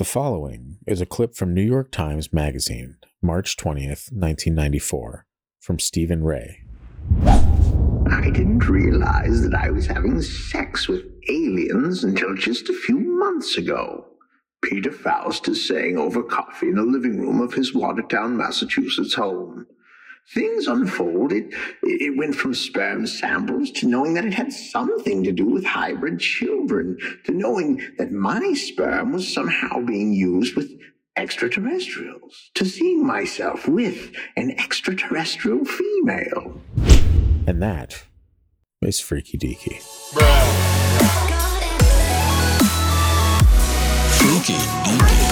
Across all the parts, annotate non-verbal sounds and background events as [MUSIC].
The following is a clip from New York Times Magazine, March 20th, 1994, from Stephen Rae. I didn't realize that I was having sex with aliens until just a few months ago. Peter Faust is saying over coffee in the living room of his Watertown, Massachusetts home. Things unfolded. It went from sperm samples to knowing that it had something to do with hybrid children, to knowing that my sperm was somehow being used with extraterrestrials, to seeing myself with an extraterrestrial female. And that is Freaky Deaky. Freaky Deaky.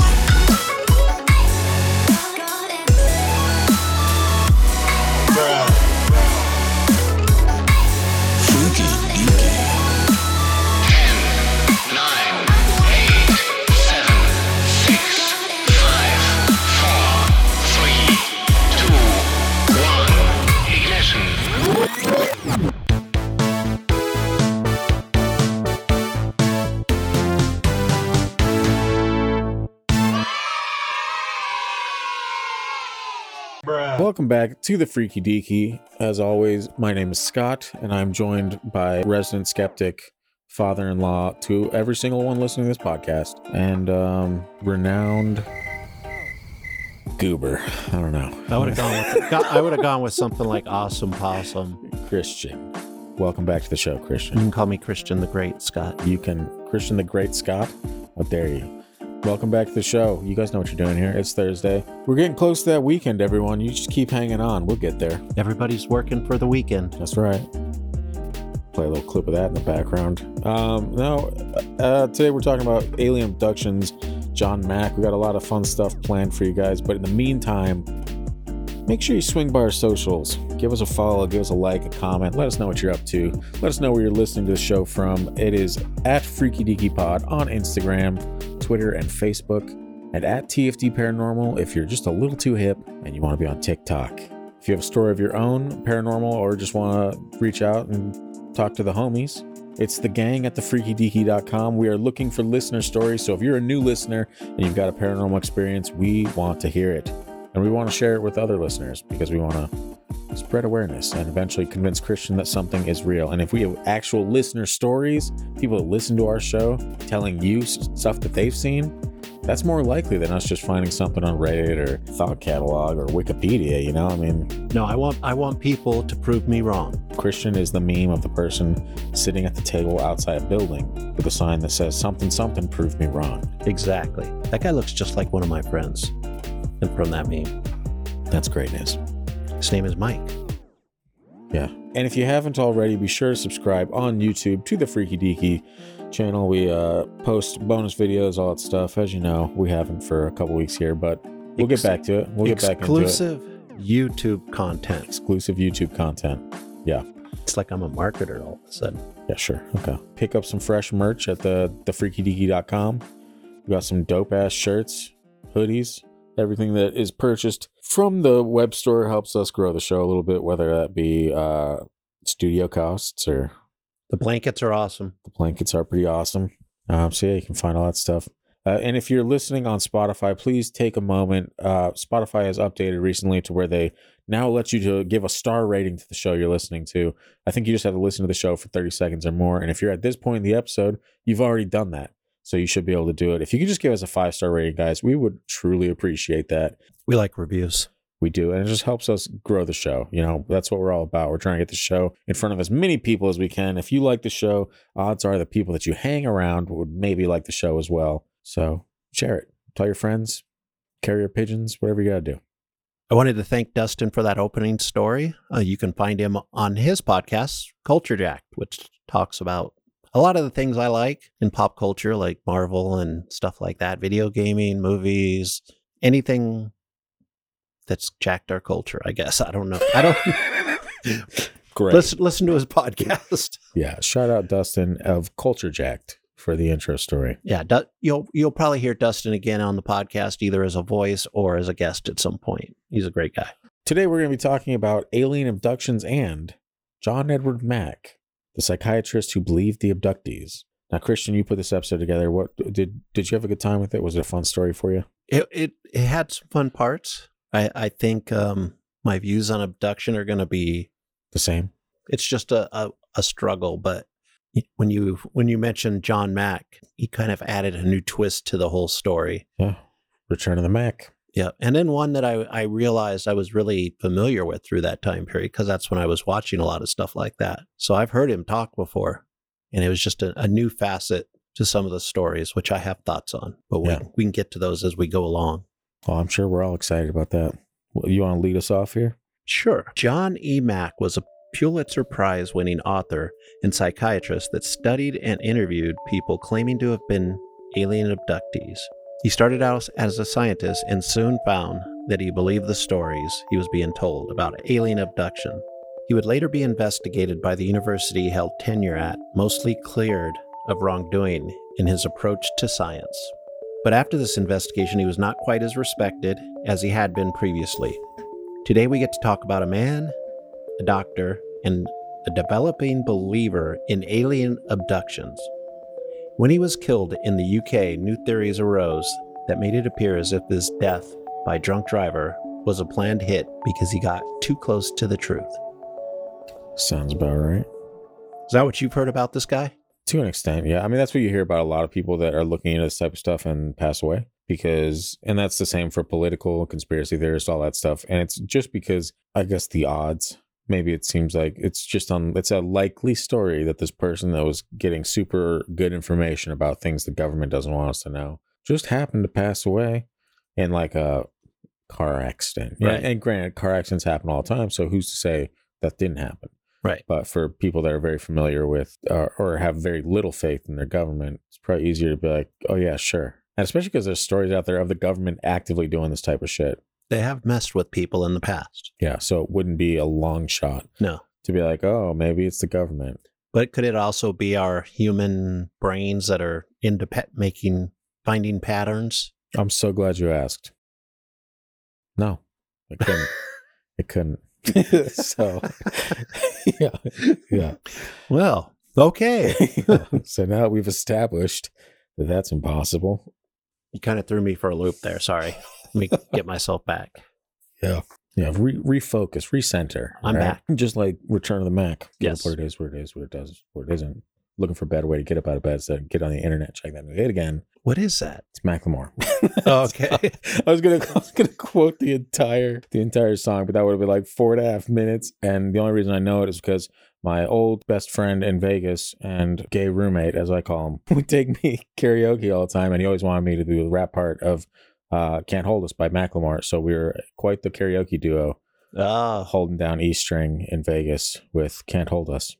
Welcome back to the Freaky Deaky. As always, my name is Scott, and I'm joined by resident skeptic, father in law to every single one listening to this podcast, and um, renowned goober. I don't know. I would have gone with go- I would have gone with something like Awesome Possum. Christian. Welcome back to the show, Christian. You can call me Christian the Great, Scott. You can, Christian the Great Scott. How dare you? Welcome back to the show. You guys know what you're doing here. It's Thursday. We're getting close to that weekend, everyone. You just keep hanging on. We'll get there. Everybody's working for the weekend. That's right. Play a little clip of that in the background. Um, no, uh, today we're talking about alien abductions. John Mack. We got a lot of fun stuff planned for you guys. But in the meantime, make sure you swing by our socials. Give us a follow, give us a like, a comment. Let us know what you're up to. Let us know where you're listening to the show from. It is at Freaky Deaky Pod on Instagram, Twitter, and Facebook, and at TFD Paranormal if you're just a little too hip and you want to be on TikTok. If you have a story of your own paranormal or just want to reach out and talk to the homies, it's the gang at thefreakydeaky.com. We are looking for listener stories. So if you're a new listener and you've got a paranormal experience, we want to hear it. And we want to share it with other listeners because we want to spread awareness and eventually convince Christian that something is real. And if we have actual listener stories, people that listen to our show telling you stuff that they've seen, that's more likely than us just finding something on Reddit or Thought Catalog or Wikipedia. You know, I mean, No, I want I want people to prove me wrong. Christian is the meme of the person sitting at the table outside a building with a sign that says something something prove me wrong. Exactly. That guy looks just like one of my friends. And from that meme. That's greatness. His name is Mike. Yeah. And if you haven't already, be sure to subscribe on YouTube to the Freaky Deaky channel. We uh, post bonus videos, all that stuff. As you know, we haven't for a couple weeks here, but we'll get back to it. We'll get back into it. Exclusive YouTube content. Exclusive YouTube content. Yeah. It's like I'm a marketer all of a sudden. Yeah, sure. Okay. Pick up some fresh merch at the thefreakydeaky.com. We got some dope ass shirts, hoodies, everything that is purchased from the web store helps us grow the show a little bit, whether that be uh, studio costs or The blankets are awesome. the blankets are pretty awesome. Um, so yeah, you can find all that stuff. Uh, and if you're listening on Spotify, please take a moment. Uh, Spotify has updated recently to where they now let you to give a star rating to the show you're listening to. I think you just have to listen to the show for 30 seconds or more. And if you're at this point in the episode, you've already done that. So you should be able to do it. If you could just give us a five star rating, guys, we would truly appreciate that. We like reviews. We do. And it just helps us grow the show. You know, that's what we're all about. We're trying to get the show in front of as many people as we can. If you like the show, odds are the people that you hang around would maybe like the show as well. So share it. Tell your friends, carrier pigeons, whatever you got to do. I wanted to thank Dustin for that opening story. Uh, you can find him on his podcast, Culture Jack, which talks about a lot of the things I like in pop culture, like Marvel and stuff like that, video gaming, movies, anything that's jacked our culture. I guess I don't know. I don't [LAUGHS] Great. listen. Listen to his podcast. Yeah. Shout out Dustin of Culture Jacked for the intro story. yeah, Du- you'll you'll probably hear Dustin again on the podcast, either as a voice or as a guest at some point. He's a great guy. Today, we're going to be talking about alien abductions and John Edward Mack, the psychiatrist who believed the abductees. Now, Christian, you put this episode together. What did did you have a good time with it? Was it a fun story for you? It it, it had some fun parts. I I think um, my views on abduction are going to be. The same. It's just a, a a struggle, but when you when you mentioned John Mack, he kind of added a new twist to the whole story. Yeah. Return of the Mac. Yeah, and then one that I I realized I was really familiar with through that time period because that's when I was watching a lot of stuff like that. So I've heard him talk before, and it was just a, a new facet to some of the stories, which I have thoughts on. But we Yeah. we can get to those as we go along. Well, I'm sure we're all excited about that. Well, you want to lead us off here? Sure. John E. Mack was a Pulitzer Prize winning author and psychiatrist that studied and interviewed people claiming to have been alien abductees. He started out as a scientist and soon found that he believed the stories he was being told about alien abduction. He would later be investigated by the university he held tenure at, mostly cleared of wrongdoing in his approach to science. But after this investigation, he was not quite as respected as he had been previously. Today, we get to talk about a man, a doctor, and a developing believer in alien abductions. When he was killed in the UK, new theories arose that made it appear as if this death by drunk driver was a planned hit because he got too close to the truth. Sounds about right. Is that what you've heard about this guy? To an extent, yeah. I mean, that's what you hear about a lot of people that are looking into this type of stuff and pass away because, and that's the same for political conspiracy theorists, all that stuff. And it's just because I guess the odds, maybe it seems like it's just on, it's a likely story that this person that was getting super good information about things the government doesn't want us to know just happened to pass away in like a car accident. Yeah. Right. And granted, car accidents happen all the time. So who's to say that didn't happen? Right. But for people that are very familiar with uh, or have very little faith in their government, it's probably easier to be like, oh, yeah, sure. And especially because there's stories out there of the government actively doing this type of shit. They have messed with people in the past. Yeah. So it wouldn't be a long shot No. to be like, oh, maybe it's the government. But could it also be our human brains that are into pet making, finding patterns? I'm so glad you asked. No, it couldn't. it couldn't. [LAUGHS] so, [LAUGHS] yeah. Yeah. [LAUGHS] Well, okay. so now we've established that that's impossible. you kind of threw me for a loop there. Sorry. Let me get myself back. Yeah. Yeah. Re- refocus, recenter. I'm back. Just like Return of the Mac. Yes. Where it is, where it is, where it does, where it isn't. Looking for a better way to get up out of bed So get on the internet, check that hit again. What is that? It's Macklemore. [LAUGHS] Okay. [LAUGHS] I was gonna I was gonna quote the entire the entire song, but that would have been like four and a half minutes. And the only reason I know it is because my old best friend in Vegas and gay roommate, as I call him, [LAUGHS] would take me karaoke all the time, and he always wanted me to do the rap part of uh, "Can't Hold Us" by Macklemore. So we were quite the karaoke duo, Oh, holding down E string in Vegas with "Can't Hold Us"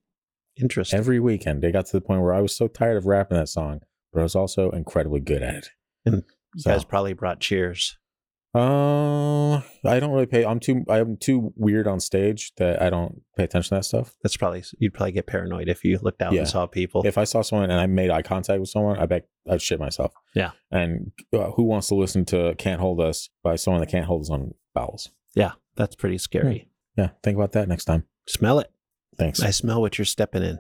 interesting. every weekend. It got to the point where I was so tired of rapping that song, but I was also incredibly good at it. And You So- guys probably brought cheers. Uh, I don't really pay. I'm too. I'm too weird on stage that I don't pay attention to that stuff. That's probably you'd probably get paranoid if you looked out Yeah. and saw people. If I saw someone and I made eye contact with someone, I bet I'd shit myself. Yeah. And uh, who wants to listen to "Can't Hold Us" by someone that can't hold his own bowels? yeah, that's pretty scary. Yeah. Think about that next time. Smell it. Thanks. I smell what you're stepping in.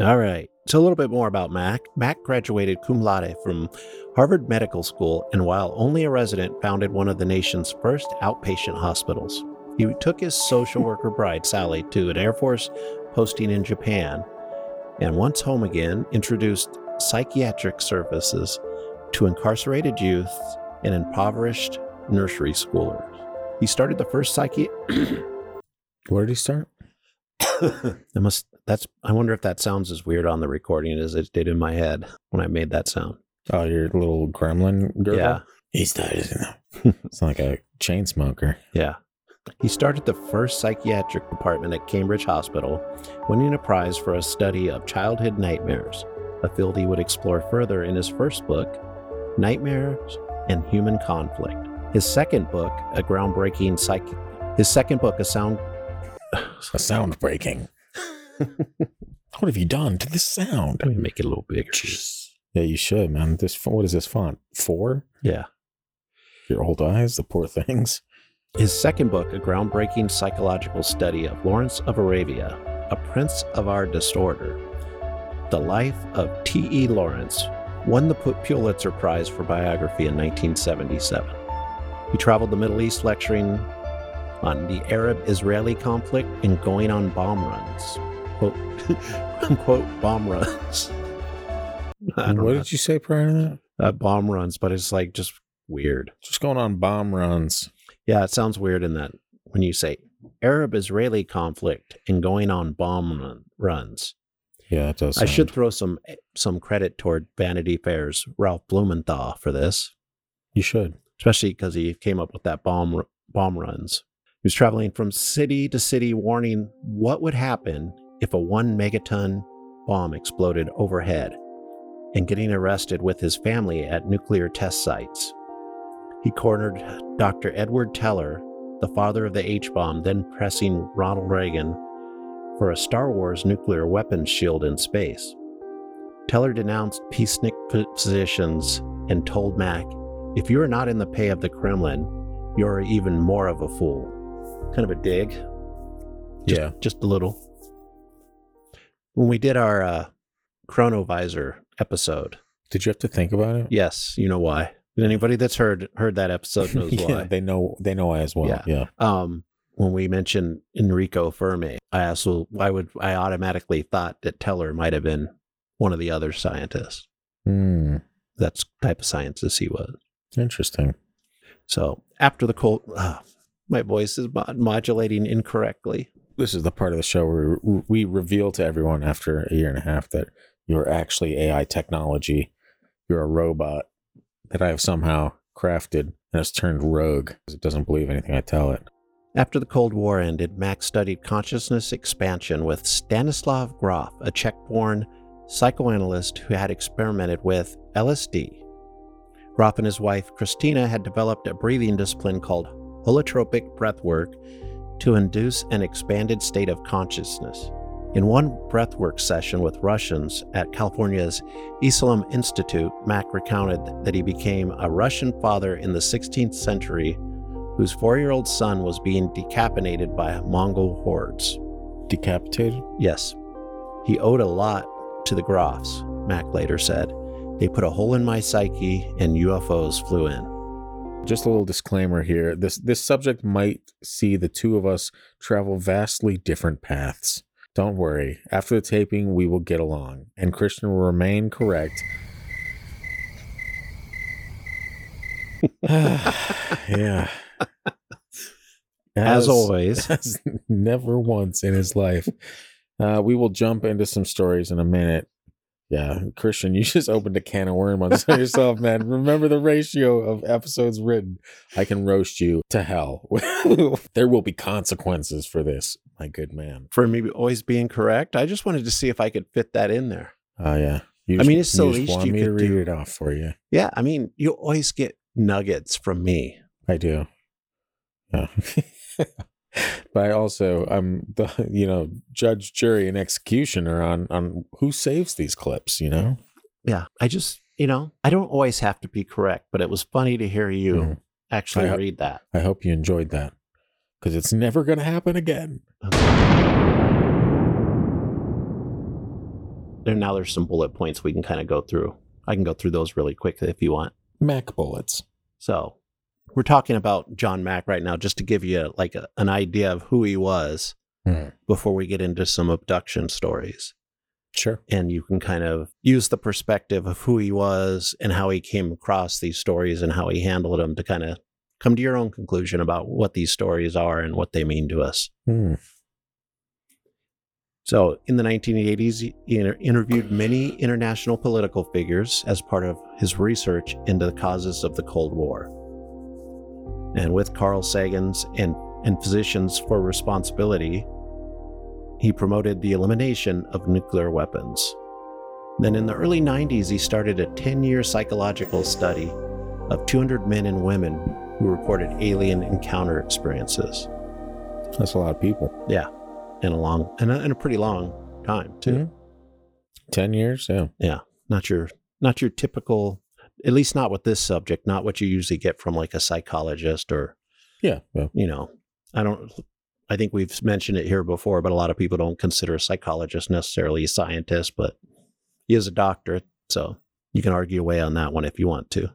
All right. So a little bit more about Mack. Mack graduated cum laude from Harvard Medical School and while only a resident founded one of the nation's first outpatient hospitals. He took his social worker bride Sally to an Air Force posting in Japan and once home again introduced psychiatric services to incarcerated youth and impoverished nursery schoolers. He started the first psyche [COUGHS] Where did he start? [COUGHS] that must that's I wonder if that sounds as weird on the recording as it did in my head when I made that sound. Oh, your little gremlin girl. Yeah. He started. [LAUGHS] It's like a chain smoker. Yeah. He started the first psychiatric department at Cambridge Hospital, winning a prize for a study of childhood nightmares, a field he would explore further in his first book, Nightmares and Human Conflict. His second book, a groundbreaking psych his second book, a sound [SIGHS] A sound breaking. What have you done to this sound? let me make it a little bigger. Yeah, you should, man. This what is this font? Four? Yeah. Your old eyes, the poor things. His second book, a groundbreaking psychological study of Lawrence of Arabia, a prince of our disorder, The Life of T.E. Lawrence won the Pulitzer Prize for biography in 1977. He traveled the Middle East lecturing on the Arab Israeli conflict and going on bomb runs. Quote, [LAUGHS] unquote, bomb runs. [LAUGHS] What know. did you say prior to that? Uh, bomb runs, but it's like just weird. Just going on bomb runs. Yeah, it sounds weird in that when you say Arab Israeli conflict and going on bomb run, runs. Yeah, it does. I should throw some some credit toward Vanity Fair's Ralph Blumenthal for this, You should. especially because he came up with that bomb bomb runs. He was traveling from city to city, warning what would happen if a one megaton bomb exploded overhead, and getting arrested with his family at nuclear test sites. He cornered Dr. Edward Teller, the father of the H bomb, then pressing Ronald Reagan for a Star Wars nuclear weapons shield in space. Teller denounced peacenik positions and told Mack, if you are not in the pay of the Kremlin, you're even more of a fool. Kind of a dig. Just, yeah. Just a little. When we did our uh, Chronovisor episode, Did you have to think about it? yes, you know why. Anybody that's heard heard that episode [LAUGHS] knows yeah, why. they know. They know I as well. Yeah. Yeah. um, when we mentioned Enrico Fermi, I asked, well, why would I automatically thought that Teller might have been one of the other scientists? Hmm. That's type of scientist he was. Interesting. So after the cold, uh, my voice is mod- modulating incorrectly. This is the part of the show where we reveal to everyone after a year and a half that you're actually AI technology. You're a robot that I have somehow crafted and has turned rogue because it doesn't believe anything I tell it. After the Cold War ended, Mack studied consciousness expansion with Stanislav Grof, a Czech born psychoanalyst who had experimented with LSD. Grof and his wife, Christina, had developed a breathing discipline called holotropic breathwork to induce an expanded state of consciousness. In one breathwork session with Russians at California's Esalen Institute, Mack recounted that he became a Russian father in the 16th century whose four year old son was being decapitated by Mongol hordes. Decapitated? Yes, he owed a lot to the Grofs, Mack later said. They put a hole in my psyche and UFOs flew in. Just a little disclaimer here. This this subject might see the two of us travel vastly different paths. Don't worry. After the taping, we will get along, and Christian will remain correct. [SIGHS] yeah. As [LAUGHS] always. as never once in his life. Uh, we will jump into some stories in a minute. Yeah, Christian, you [LAUGHS] just opened a can of worms on [LAUGHS] yourself, man. Remember the ratio of episodes written. I can roast you to hell. [LAUGHS] there will be consequences for this, my good man. For me always being correct, I just wanted to see if I could fit that in there. Oh yeah. You I mean, it's the least want you me to could read do. it off for you. Yeah, I mean, you always get nuggets from me. I do. Yeah. [LAUGHS] but I also I'm the [LAUGHS] you know judge, jury, and executioner on on who saves these clips. You know. Yeah, I just, you know, I don't always have to be correct, but it was funny to hear you Mhm. actually I- read that. I hope you enjoyed that because it's never going to happen again. There now there's some bullet points we can kind of go through. I can go through those really quick if you want. Mac bullets. So, we're talking about John Mack right now just to give you like a, an idea of who he was Hmm. before we get into some abduction stories. Sure. And you can kind of use the perspective of who he was and how he came across these stories and how he handled them to kind of come to your own conclusion about what these stories are and what they mean to us. Hmm. So, in the 1980s, he inter- interviewed many international political figures as part of his research into the causes of the Cold War. And with Carl Sagan's and, and Physicians for Responsibility, he promoted the elimination of nuclear weapons. Then, in the early 90s, he started a 10 year psychological study of 200 men and women who reported alien encounter experiences. That's a lot of people. Yeah, in a long and a, in a pretty long time too. Mhm. Ten years. Yeah. Yeah, not your not your typical, at least not with this subject. Not what you usually get from like a psychologist or Yeah. Yeah. you know. I don't. I think we've mentioned it here before, but a lot of people don't consider a psychologist necessarily a scientist. But He is a doctor, so you can argue away on that one if you want to.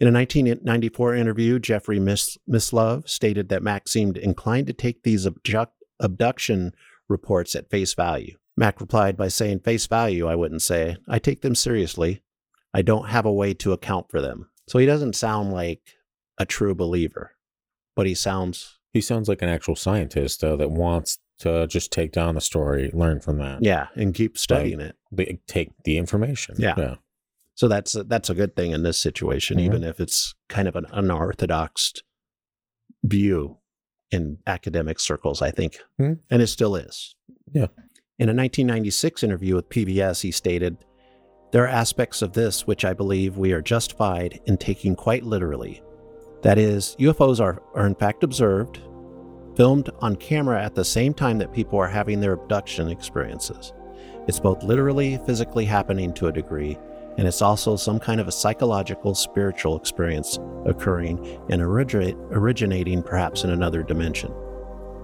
In a 1994 interview, Jeffrey Mis- Mishlove stated that Mack seemed inclined to take these abduct- abduction reports at face value. Mack replied by saying, Face value, I wouldn't say. I take them seriously. I don't have a way to account for them. So he doesn't sound like a true believer, but he sounds, He sounds like an actual scientist uh, that wants to just take down the story, learn from that, yeah, and keep studying it. Take the information. Yeah. yeah, So that's a, that's a good thing in this situation, Mhm. even if it's kind of an unorthodox view in academic circles, I think, Mhm. and it still is. Yeah. In a 1996 interview with PBS, he stated, "There are aspects of this which I believe we are justified in taking quite literally. That is, UFOs are, are in fact observed, filmed on camera at the same time that people are having their abduction experiences. It's both literally, physically happening to a degree, and it's also some kind of a psychological, spiritual experience occurring and originate, originating perhaps in another dimension.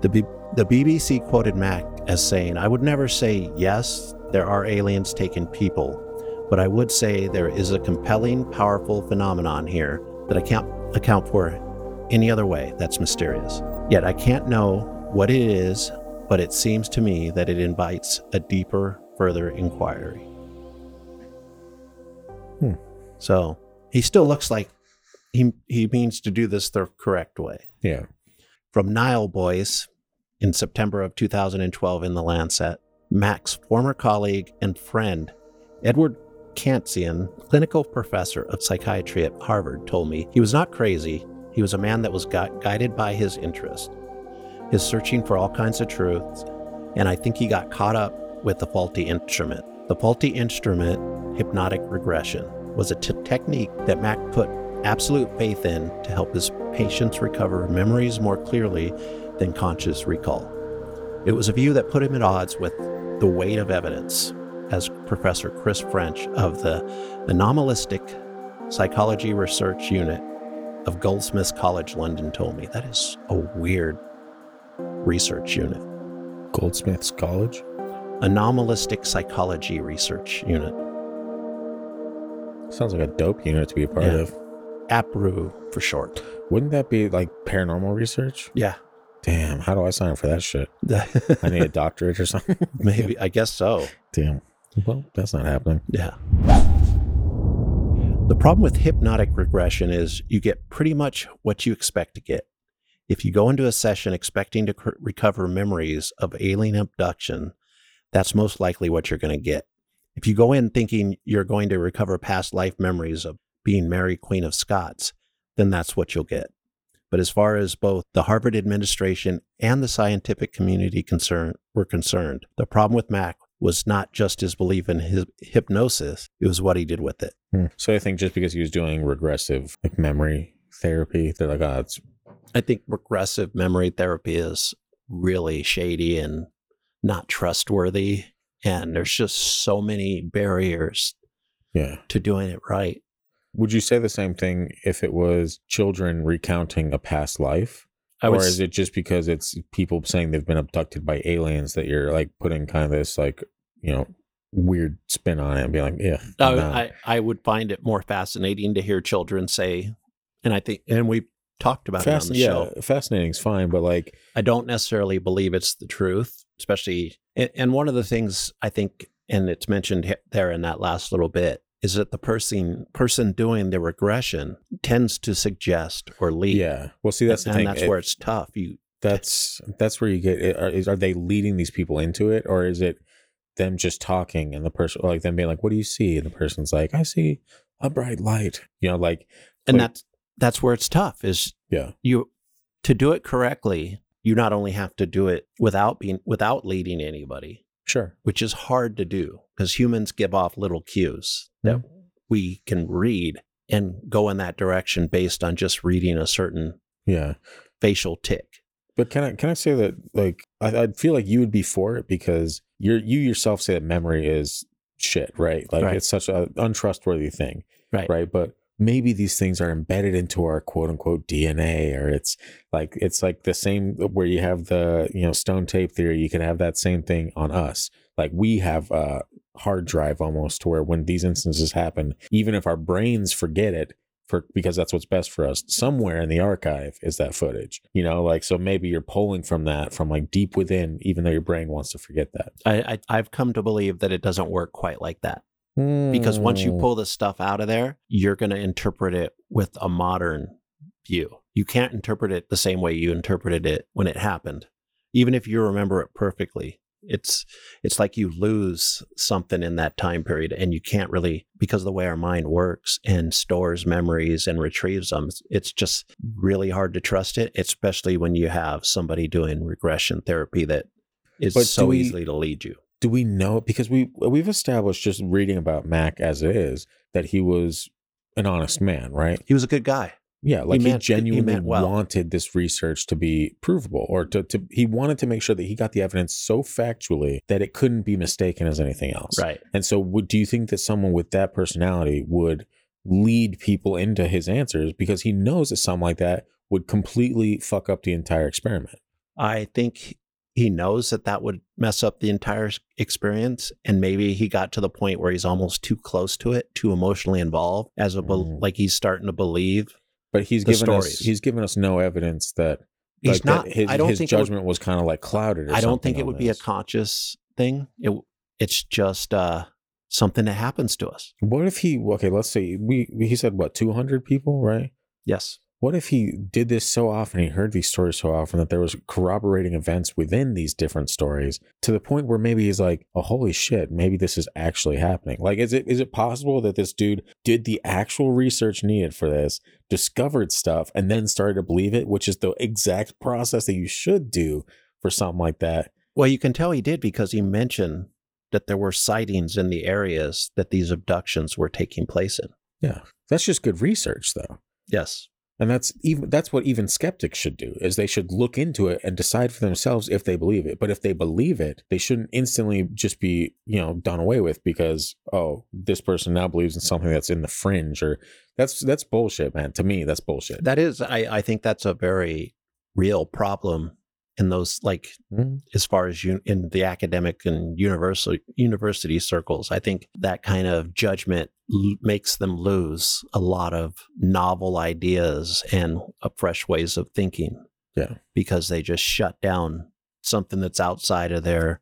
The, B- the BBC quoted Mack as saying, I would never say, yes, there are aliens taking people, but I would say there is a compelling, powerful phenomenon here that I can't account for any other way that's mysterious. Yet I can't know what it is, but it seems to me that it invites a deeper, further inquiry. Hmm. So he still looks like he he means to do this the correct way. yeah. From Niall Boyce in September of 2012 in the Lancet, Mack's former colleague and friend, Edward Khantzian, clinical professor of psychiatry at Harvard, told me he was not crazy. He was a man that was gui- guided by his interest, his searching for all kinds of truths, and I think he got caught up with the faulty instrument. The faulty instrument, hypnotic regression, was a t- technique that Mack put absolute faith in to help his patients recover memories more clearly than conscious recall. It was a view that put him at odds with the weight of evidence, as Professor Chris French of the Anomalistic Psychology Research Unit of Goldsmiths College London told me. That is a weird research unit. Goldsmiths College. Anomalistic Psychology Research Unit. Sounds like a dope unit to be a part Yeah. of. APRU for short. Wouldn't that be like paranormal research? Yeah. Damn, how do I sign up for that shit? [LAUGHS] I need a doctorate or something. Maybe, I guess so. Damn. Well, that's not happening. Yeah. The problem with hypnotic regression is you get pretty much what you expect to get. If you go into a session expecting to cr- recover memories of alien abduction, that's most likely what you're going to get. If you go in thinking you're going to recover past life memories of being Mary Queen of Scots, then that's what you'll get. But as far as both the Harvard administration and the scientific community concern were concerned, the problem with Mack was not just his belief in his hypnosis, it was what he did with it. Hmm. So I think just because he was doing regressive like memory therapy, they're like, oh, it's I think regressive memory therapy is really shady and not trustworthy. And there's just so many barriers yeah. to doing it right. Would you say the same thing if it was children recounting a past life? I or would is it just because it's people saying they've been abducted by aliens that you're like putting kind of this like, you know, weird spin on it and be like, yeah. I, no. I, I would find it more fascinating to hear children say, and I think, and we talked about Fasc- it on the yeah, show. fascinating's fine, but like, I don't necessarily believe it's the truth, especially. And, and one of the things I think, and it's mentioned there in that last little bit, is that the person person doing the regression tends to suggest or lead. yeah. Well, see, that's the and thing. that's It- where it's tough. You that's that's where you get. Are, is, are they leading these people into it, or is it them just talking and the person, like them being like, "What do you see?" and the person's like, "I see a bright light." You know, like, and But- that's that's where it's tough. Is yeah, you to do it correctly, you not only have to do it without being without leading anybody, sure, which is hard to do because humans give off little cues that mm-hmm. we can read and go in that direction based on just reading a certain yeah. facial tick. But can I can I say that like I, I feel like you would be for it because you're you yourself say that memory is shit, right? Like Right. it's such an untrustworthy thing, Right. right? But maybe these things are embedded into our quote unquote DNA, or it's like it's like the same uh, where you have the you know stone tape theory. You can have that same thing on us. Like we have a hard drive almost to where when these instances happen, even if our brains forget it, for because that's what's best for us. Somewhere in the archive is that footage, you know, like so maybe you're pulling from that from like deep within, even though your brain wants to forget that. I, I I've come to believe that it doesn't work quite like that because once you Hmm. pull this stuff out of there, you're going to interpret it with a modern view. You can't interpret it the same way you interpreted it when it happened, even if you remember it perfectly. It's it's like you lose something in that time period, and you can't really because of the way our mind works and stores memories and retrieves them. It's just really hard to trust it, especially when you have somebody doing regression therapy that is But so we- easily to lead you. Do we know because we we've established just reading about Mack as it is that he was an honest man, right? He was a good guy. Yeah, like he, meant- genuinely meant well. wanted this research to be provable, or to, to he wanted to make sure that he got the evidence so factually that it couldn't be mistaken as anything else. Right. And so, would do you think that someone with that personality would lead people into his answers because he knows that something like that would completely fuck up the entire experiment? I think he knows that that would mess up the entire experience. And maybe he got to the point where he's almost too close to it, too emotionally involved, as a, Mm. like he's starting to believe. But he's given us he's given us no evidence that He's like, that not, his, I don't his think, it would, judgment was kind of like clouded. Or I don't think it would be a conscious thing. It, it's just uh, something that happens to us. What if he? Okay, let's see. We he said what two hundred people, right? Yes. What if he did this so often, he heard these stories so often that there was corroborating events within these different stories to the point where maybe he's like, "Oh, holy shit, maybe this is actually happening." Like, is it is it possible that this dude did the actual research needed for this, discovered stuff, and then started to believe it, which is the exact process that you should do for something like that? Well, you can tell he did because he mentioned that there were sightings in the areas that these abductions were taking place in. Yeah, that's just good research, though. Yes. And that's even that's what even skeptics should do is they should look into it and decide for themselves if they believe it. But if they believe it, they shouldn't instantly just be, you know, done away with because oh, this person now believes in something that's in the fringe or that's that's bullshit, man. To me, that's bullshit. That is, I, I think that's a very real problem in those, like, Mhm. as far as you in the academic and university university circles. I think that kind of judgment l- makes them lose a lot of novel ideas and uh, fresh ways of thinking. Yeah. because they just shut down something that's outside of their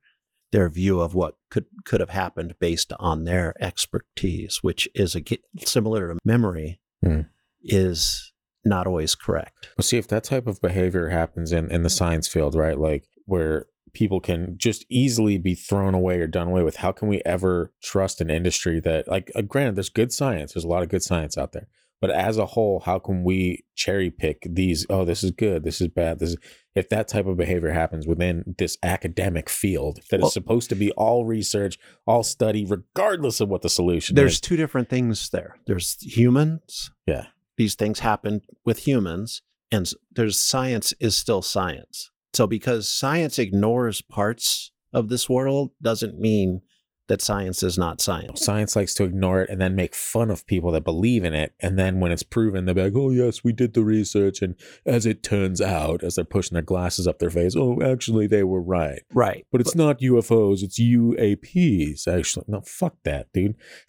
their view of what could could have happened based on their expertise, which is a, similar to memory, Hmm. is not always correct. Well, see if that type of behavior happens in in the science field, right? Like where people can just easily be thrown away or done away with. How can we ever trust an industry that, like, uh, granted, there's good science. There's a lot of good science out there, but as a whole, how can we cherry pick these? Oh, this is good. This is bad. This is if that type of behavior happens within this academic field that is Well- supposed to be all research, all study, regardless of what the solution is. There's is. two different things there. There's humans. Yeah. These things happen with humans, and there's science is still science. So because science ignores parts of this world doesn't mean that science is not science. Science likes to ignore it and then make fun of people that believe in it. And then when it's proven, they're like, oh, yes, we did the research. And as it turns out, as they're pushing their glasses up their face, oh, actually, they were right. Right. But it's not UFOs, it's UAPs, actually. No, fuck that, dude. [LAUGHS]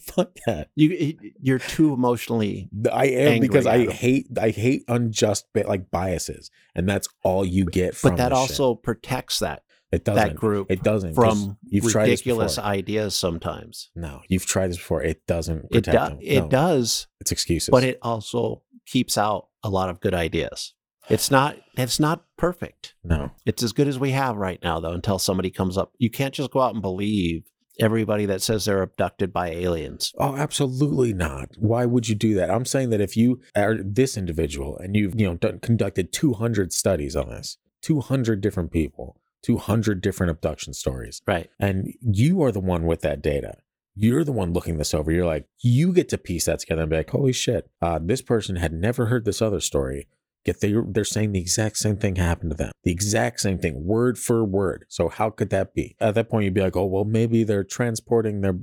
fuck that. You you're too emotionally I am because I hate I hate unjust like biases, and that's all you get from. but that this shit. also protects that it doesn't that group it doesn't. from you've ridiculous before. ideas sometimes. No, you've tried this before. It doesn't It protect does them. it No, does, It's excuses. but it also keeps out a lot of good ideas. It's not it's not perfect. no. It's as good as we have right now though until somebody comes up. You can't just go out and believe everybody that says they're abducted by aliens. Oh, absolutely not. Why would you do that? I'm saying that if you are this individual and you've you know done, conducted 200 studies on this, 200 different people, 200 different abduction stories, Right. and you are the one with that data. You're the one looking this over. You're like, you get to piece that together and be like, holy shit, uh, this person had never heard this other story. Yet they, they're saying the exact same thing happened to them. The exact same thing, word for word. So how could that be? At that point, you'd be like, oh, well, maybe they're transporting their,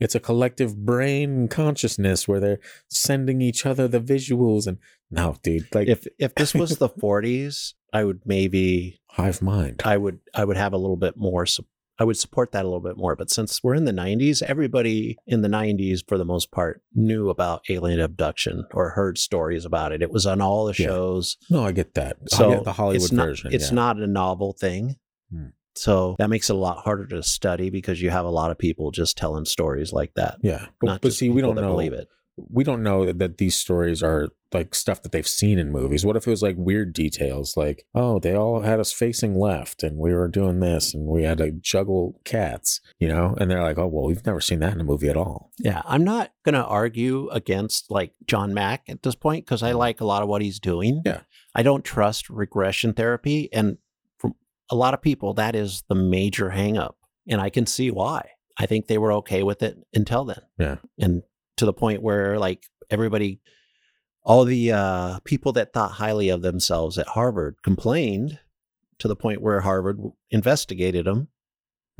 it's a collective brain consciousness where they're sending each other the visuals. And no, dude, like If if this was the [LAUGHS] 40s, I would maybe hive mind. I would I would have a little bit more sup- I would support that a little bit more. But since we're in the 90s, everybody in the 90s, for the most part, knew about alien abduction or heard stories about it. It was on all the Yeah. shows. No, I get that. I So get the Hollywood it's not, version. It's yeah. not a novel thing. Hmm. So that makes it a lot harder to study because you have a lot of people just telling stories like that. Yeah, but, not but see, we don't know. believe it. We don't know that, that these stories are like stuff that they've seen in movies. What if it was like weird details, like oh, they all had us facing left, and we were doing this, and we had to juggle cats, you know? And they're like, oh, well, we've never seen that in a movie at all. Yeah, I'm not going to argue against like John Mack at this point because I mm-hmm. like a lot of what he's doing. Yeah. I don't trust regression therapy. And for a lot of people, that is the major hangup. And I can see why. I think they were okay with it until then. Yeah. And to the point where like everybody, all the uh, people that thought highly of themselves at Harvard complained to the point where Harvard investigated them.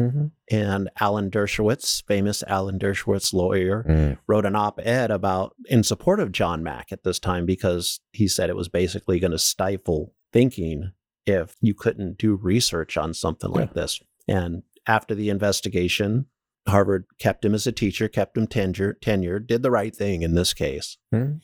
Mm-hmm. And Alan Dershowitz, famous Alan Dershowitz lawyer, Mm. wrote an op-ed about in support of John Mack at this time because he said it was basically going to stifle thinking if you couldn't do research on something like this. And after the investigation, Harvard kept him as a teacher, kept him tenure, tenured, did the right thing in this case. Hmm.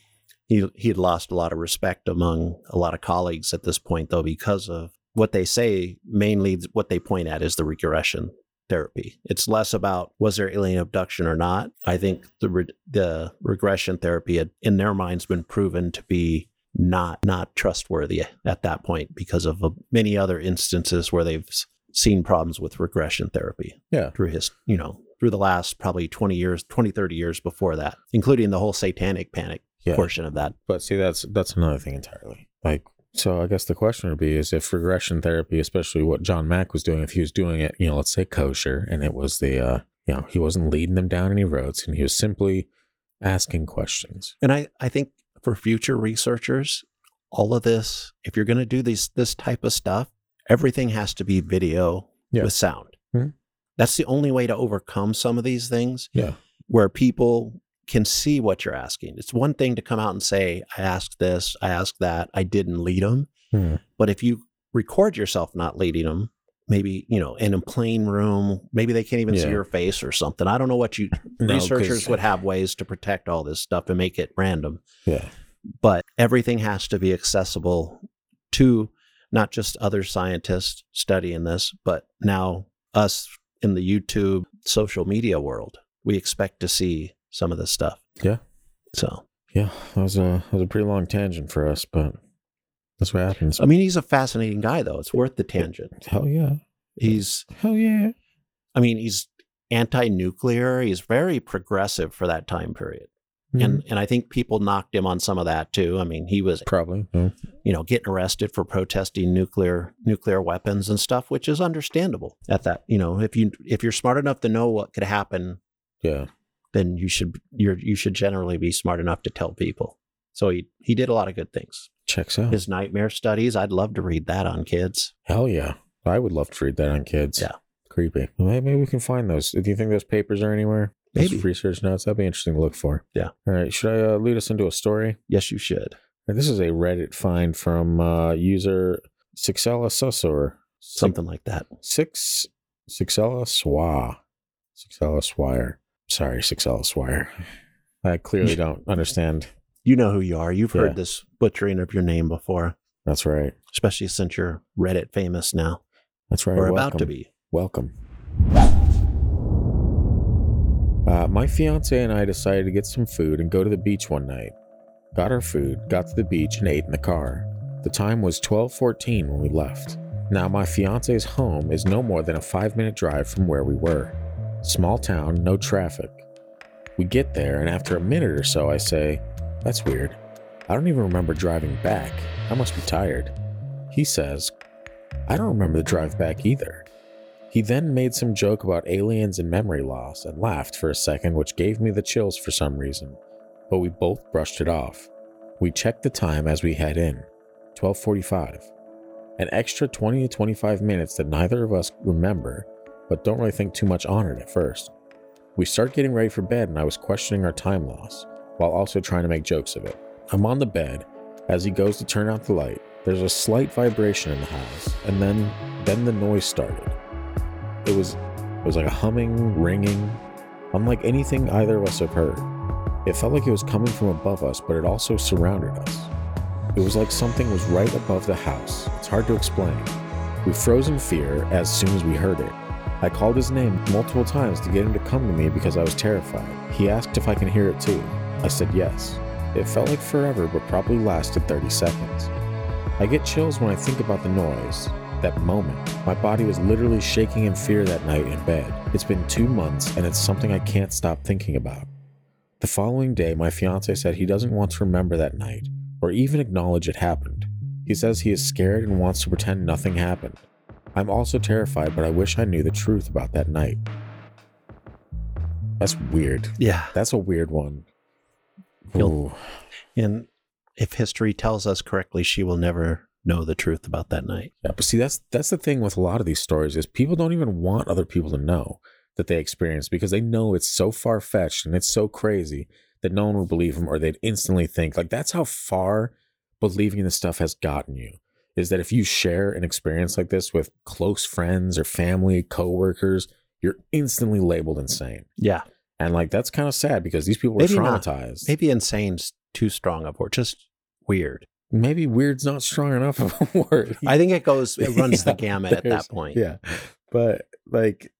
He he had lost a lot of respect among a lot of colleagues at this point, though, because of what they say. Mainly, what they point at is the regression therapy. It's less about was there alien abduction or not. I think the re- the regression therapy had, in their minds been proven to be not not trustworthy at that point because of uh, many other instances where they've seen problems with regression therapy Yeah. through his you know through the last probably 20 years 20 30 years before that including the whole satanic panic Yeah. portion of that But see, that's that's another thing entirely. Like, so I guess the question would be: is if regression therapy, especially what John Mack was doing, if he was doing it, you know, let's say kosher, and it was the, uh, you know, he wasn't leading them down any roads, and he was simply asking questions. And I, I think for future researchers, all of this, if you're going to do these this type of stuff, everything has to be video Yeah. with sound. Mhm. That's the only way to overcome some of these things Yeah. where people can see what you're asking. It's one thing to come out and say, I asked this, I asked that, I didn't lead them. Hmm. But if you record yourself not leading them, maybe, you know, in a plain room, maybe they can't even see your face or something. I don't know what you [CLEARS THROAT] No, researchers would have ways to protect all this stuff and make it random Yeah. but everything has to be accessible to not just other scientists studying this, but now us in the YouTube social media world. We expect to see some of this stuff. Yeah. So, Yeah. That was a that was a pretty long tangent for us, but that's what happens. I mean, he's a fascinating guy, though. It's worth the tangent. Hell yeah. He's, Hell yeah. I mean, he's anti-nuclear. He's very progressive for that time period, Hmm. and and I think people knocked him on some of that too. I mean, he was probably. Yeah. you know, getting arrested for protesting nuclear nuclear weapons and stuff, which is understandable. At that, you know, if you if you're smart enough to know what could happen, Yeah. then you should you're you should generally be smart enough to tell people. So he he did a lot of good things. Checks out. His nightmare studies, I'd love to read that on kids. Hell yeah. I would love to read that on kids. Yeah. Creepy. Well, maybe we can find those. Do you think those papers are anywhere? Those Maybe. research notes. That'd be interesting to look for. Yeah. All right. Should I uh, lead us into a story? Yes, you should. This is a Reddit find from uh, user Sixella Sussor. Something like that. Six Sixella Swa. Sixella Swire. Sorry, Sixella Swire. I clearly [LAUGHS] don't understand. You know who you are. You've Yeah. heard this butchering of your name before, That's right. especially since you're Reddit famous now That's right. or Welcome. about to be. Welcome. Uh, my fiance and I decided to get some food and go to the beach one night. Got our food, got to the beach, and ate in the car. The time was 12:14 when we left. Now my fiance's home is no more than a five-minute drive from where we were. Small town, no traffic. We get there, and after a minute or so, I say, "That's weird. I don't even remember driving back. I must be tired." He says, "I don't remember the drive back either." He then made some joke about aliens and memory loss and laughed for a second, which gave me the chills for some reason, but we both brushed it off. We checked the time as we head in 1245. An extra 20 to 25 minutes that neither of us remember, but don't really think too much on it at first. We start getting ready for bed, and I was questioning our time loss, while also trying to make jokes of it. I'm on the bed. As he goes to turn out the light, there's a slight vibration in the house, and then then the noise started. It was It was like a humming, ringing, unlike anything either of us have heard. It felt like it was coming from above us, but it also surrounded us. It was like something was right above the house. It's hard to explain. We froze in fear as soon as we heard it. I called his name multiple times to get him to come to me because I was terrified. He asked if I can hear it too. I said yes. It felt like forever, but probably lasted 30 seconds. I get chills when I think about the noise, that moment. My body was literally shaking in fear that night in bed. It's been two months, and it's something I can't stop thinking about. The following day, my fiance said he doesn't want to remember that night, or even acknowledge it happened. He says he is scared and wants to pretend nothing happened. I'm also terrified, but I wish I knew the truth about that night. That's weird. Yeah. That's a weird one. Ooh. And if history tells us correctly, she will never know the truth about that night. Yeah, but see, that's that's the thing with a lot of these stories is people don't even want other people to know that they experienced because they know it's so far fetched and it's so crazy that no one would believe them or they'd instantly think like that's how far believing in this stuff has gotten you. Is that if you share an experience like this with close friends or family, coworkers, you're instantly labeled insane. Yeah. And like that's kind of sad because these people were Maybe not. traumatized. Maybe insane's too strong of word, just weird. Maybe weird's not strong enough of a [LAUGHS] word. I think it goes, it [LAUGHS] runs the gamut at that point. Yeah. But like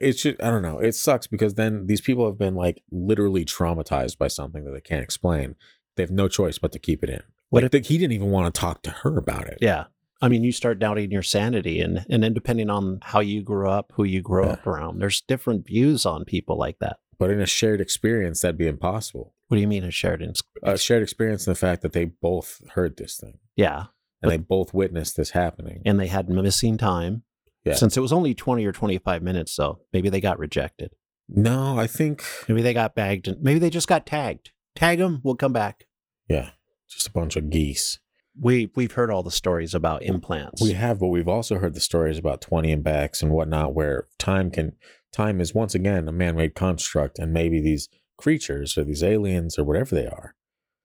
it should I don't know. It sucks because then these people have been like literally traumatized by something that they can't explain. They have no choice but to keep it in. What Like the- he didn't even want to talk to her about it. Yeah. I mean, you start doubting your sanity, and and then depending on how you grew up, who you grew Yeah. up around, there's different views on people like that. But in a shared experience, that'd be impossible. What do you mean a shared? Ins- A shared experience in the fact that they both heard this thing yeah, and they both witnessed this happening. and they had missing time. Yeah. Since it was only twenty or twenty five minutes, so maybe they got rejected. No, I think Maybe they got bagged, and maybe they just got tagged. Tag them, we'll come back. yeah, just a bunch of geese. We we've heard all the stories about implants. We have, but we've also heard the stories about 20 and backs and whatnot, where time can time is once again a man-made construct, and maybe these creatures or these aliens or whatever they are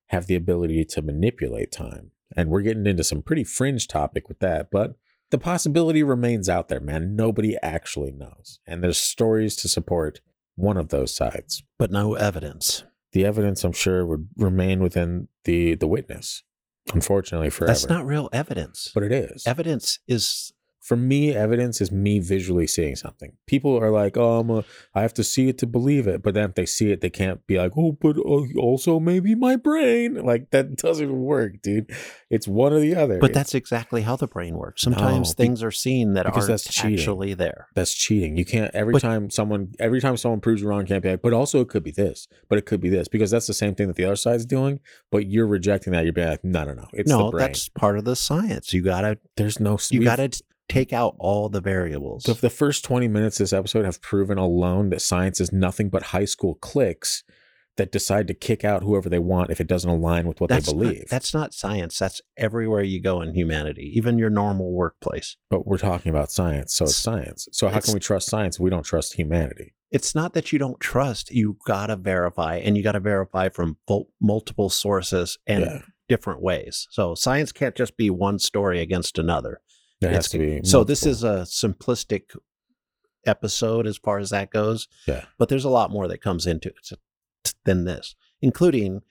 have the ability to manipulate time. And we're getting into some pretty fringe topic with that, but the possibility remains out there, man. Nobody actually knows. And there's stories to support one of those sides. but no evidence. The evidence, I'm sure, would remain within the the witness. Unfortunately, forever. That's not real evidence. but it is. evidence is for me, evidence is me visually seeing something. People are like, "Oh, I'm a, I have to see it to believe it," but then if they see it, they can't be like, "Oh, but uh, also maybe my brain." [LAUGHS] Like that doesn't work, dude. It's one or the other. But It's- that's exactly how the brain works. Sometimes No, things are seen that aren't that's actually there. that's cheating. You can't every But- time someone every time someone proves you wrong, can't be like, "But also it could be this," but it could be this because that's the same thing that the other side's doing. But you're rejecting that. You're being like, "No, no, no. It's the no, brain." that's part of the science. You gotta There's no. you gotta take out all the variables. So if the first 20 minutes of this episode have proven alone that science is nothing but high school cliques that decide to kick out whoever they want if it doesn't align with what that's they not, believe. that's not science. That's everywhere you go in humanity, even your normal workplace. but we're talking about science, so it's science. So how can we trust science if we don't trust humanity? It's not that you don't trust. You gotta verify, and you gotta verify from mul- multiple sources and yeah. different ways. So science can't just be one story against another. There has to be So this is a simplistic episode as far as that goes. Yeah. But there's a lot more that comes into it than this, including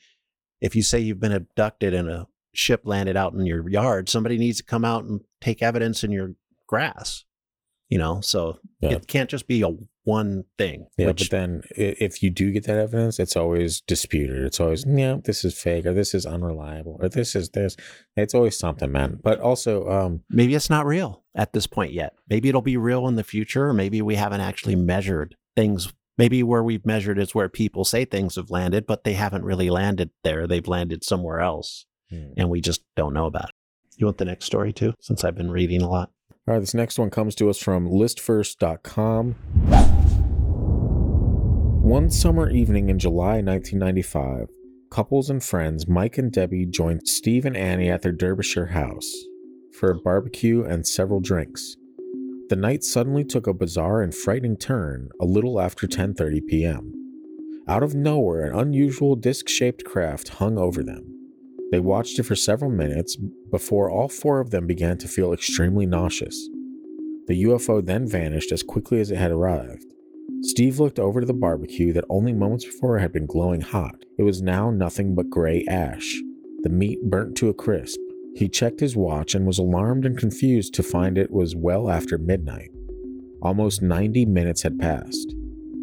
if you say you've been abducted and a ship landed out in your yard, somebody needs to come out and take evidence in your grass. You know, so Yeah. it can't just be a one thing. Yeah, which but then if you do get that evidence, it's always disputed. It's always, yeah, this is fake, or this is unreliable, or this is this. It's always something, man. But also, um, maybe it's not real at this point yet. Maybe it'll be real in the future, or maybe we haven't actually measured things. Maybe where we've measured is where people say things have landed, but they haven't really landed there. They've landed somewhere else, hmm. and we just don't know about it. You want the next story too? Since I've been reading a lot. All right, this next one comes to us from listverse.com. One summer evening in July 1995, couples and friends Mike and Debbie joined Steve and Annie at their Derbyshire house for a barbecue and several drinks. The night suddenly took a bizarre and frightening turn a little after 10:30 p.m. Out of nowhere, an unusual disc-shaped craft hung over them. They watched it for several minutes before all four of them began to feel extremely nauseous. The UFO then vanished as quickly as it had arrived. Steve looked over to the barbecue that only moments before had been glowing hot. It was now nothing but gray ash. The meat burnt to a crisp. He checked his watch and was alarmed and confused to find it was well after midnight. Almost 90 minutes had passed.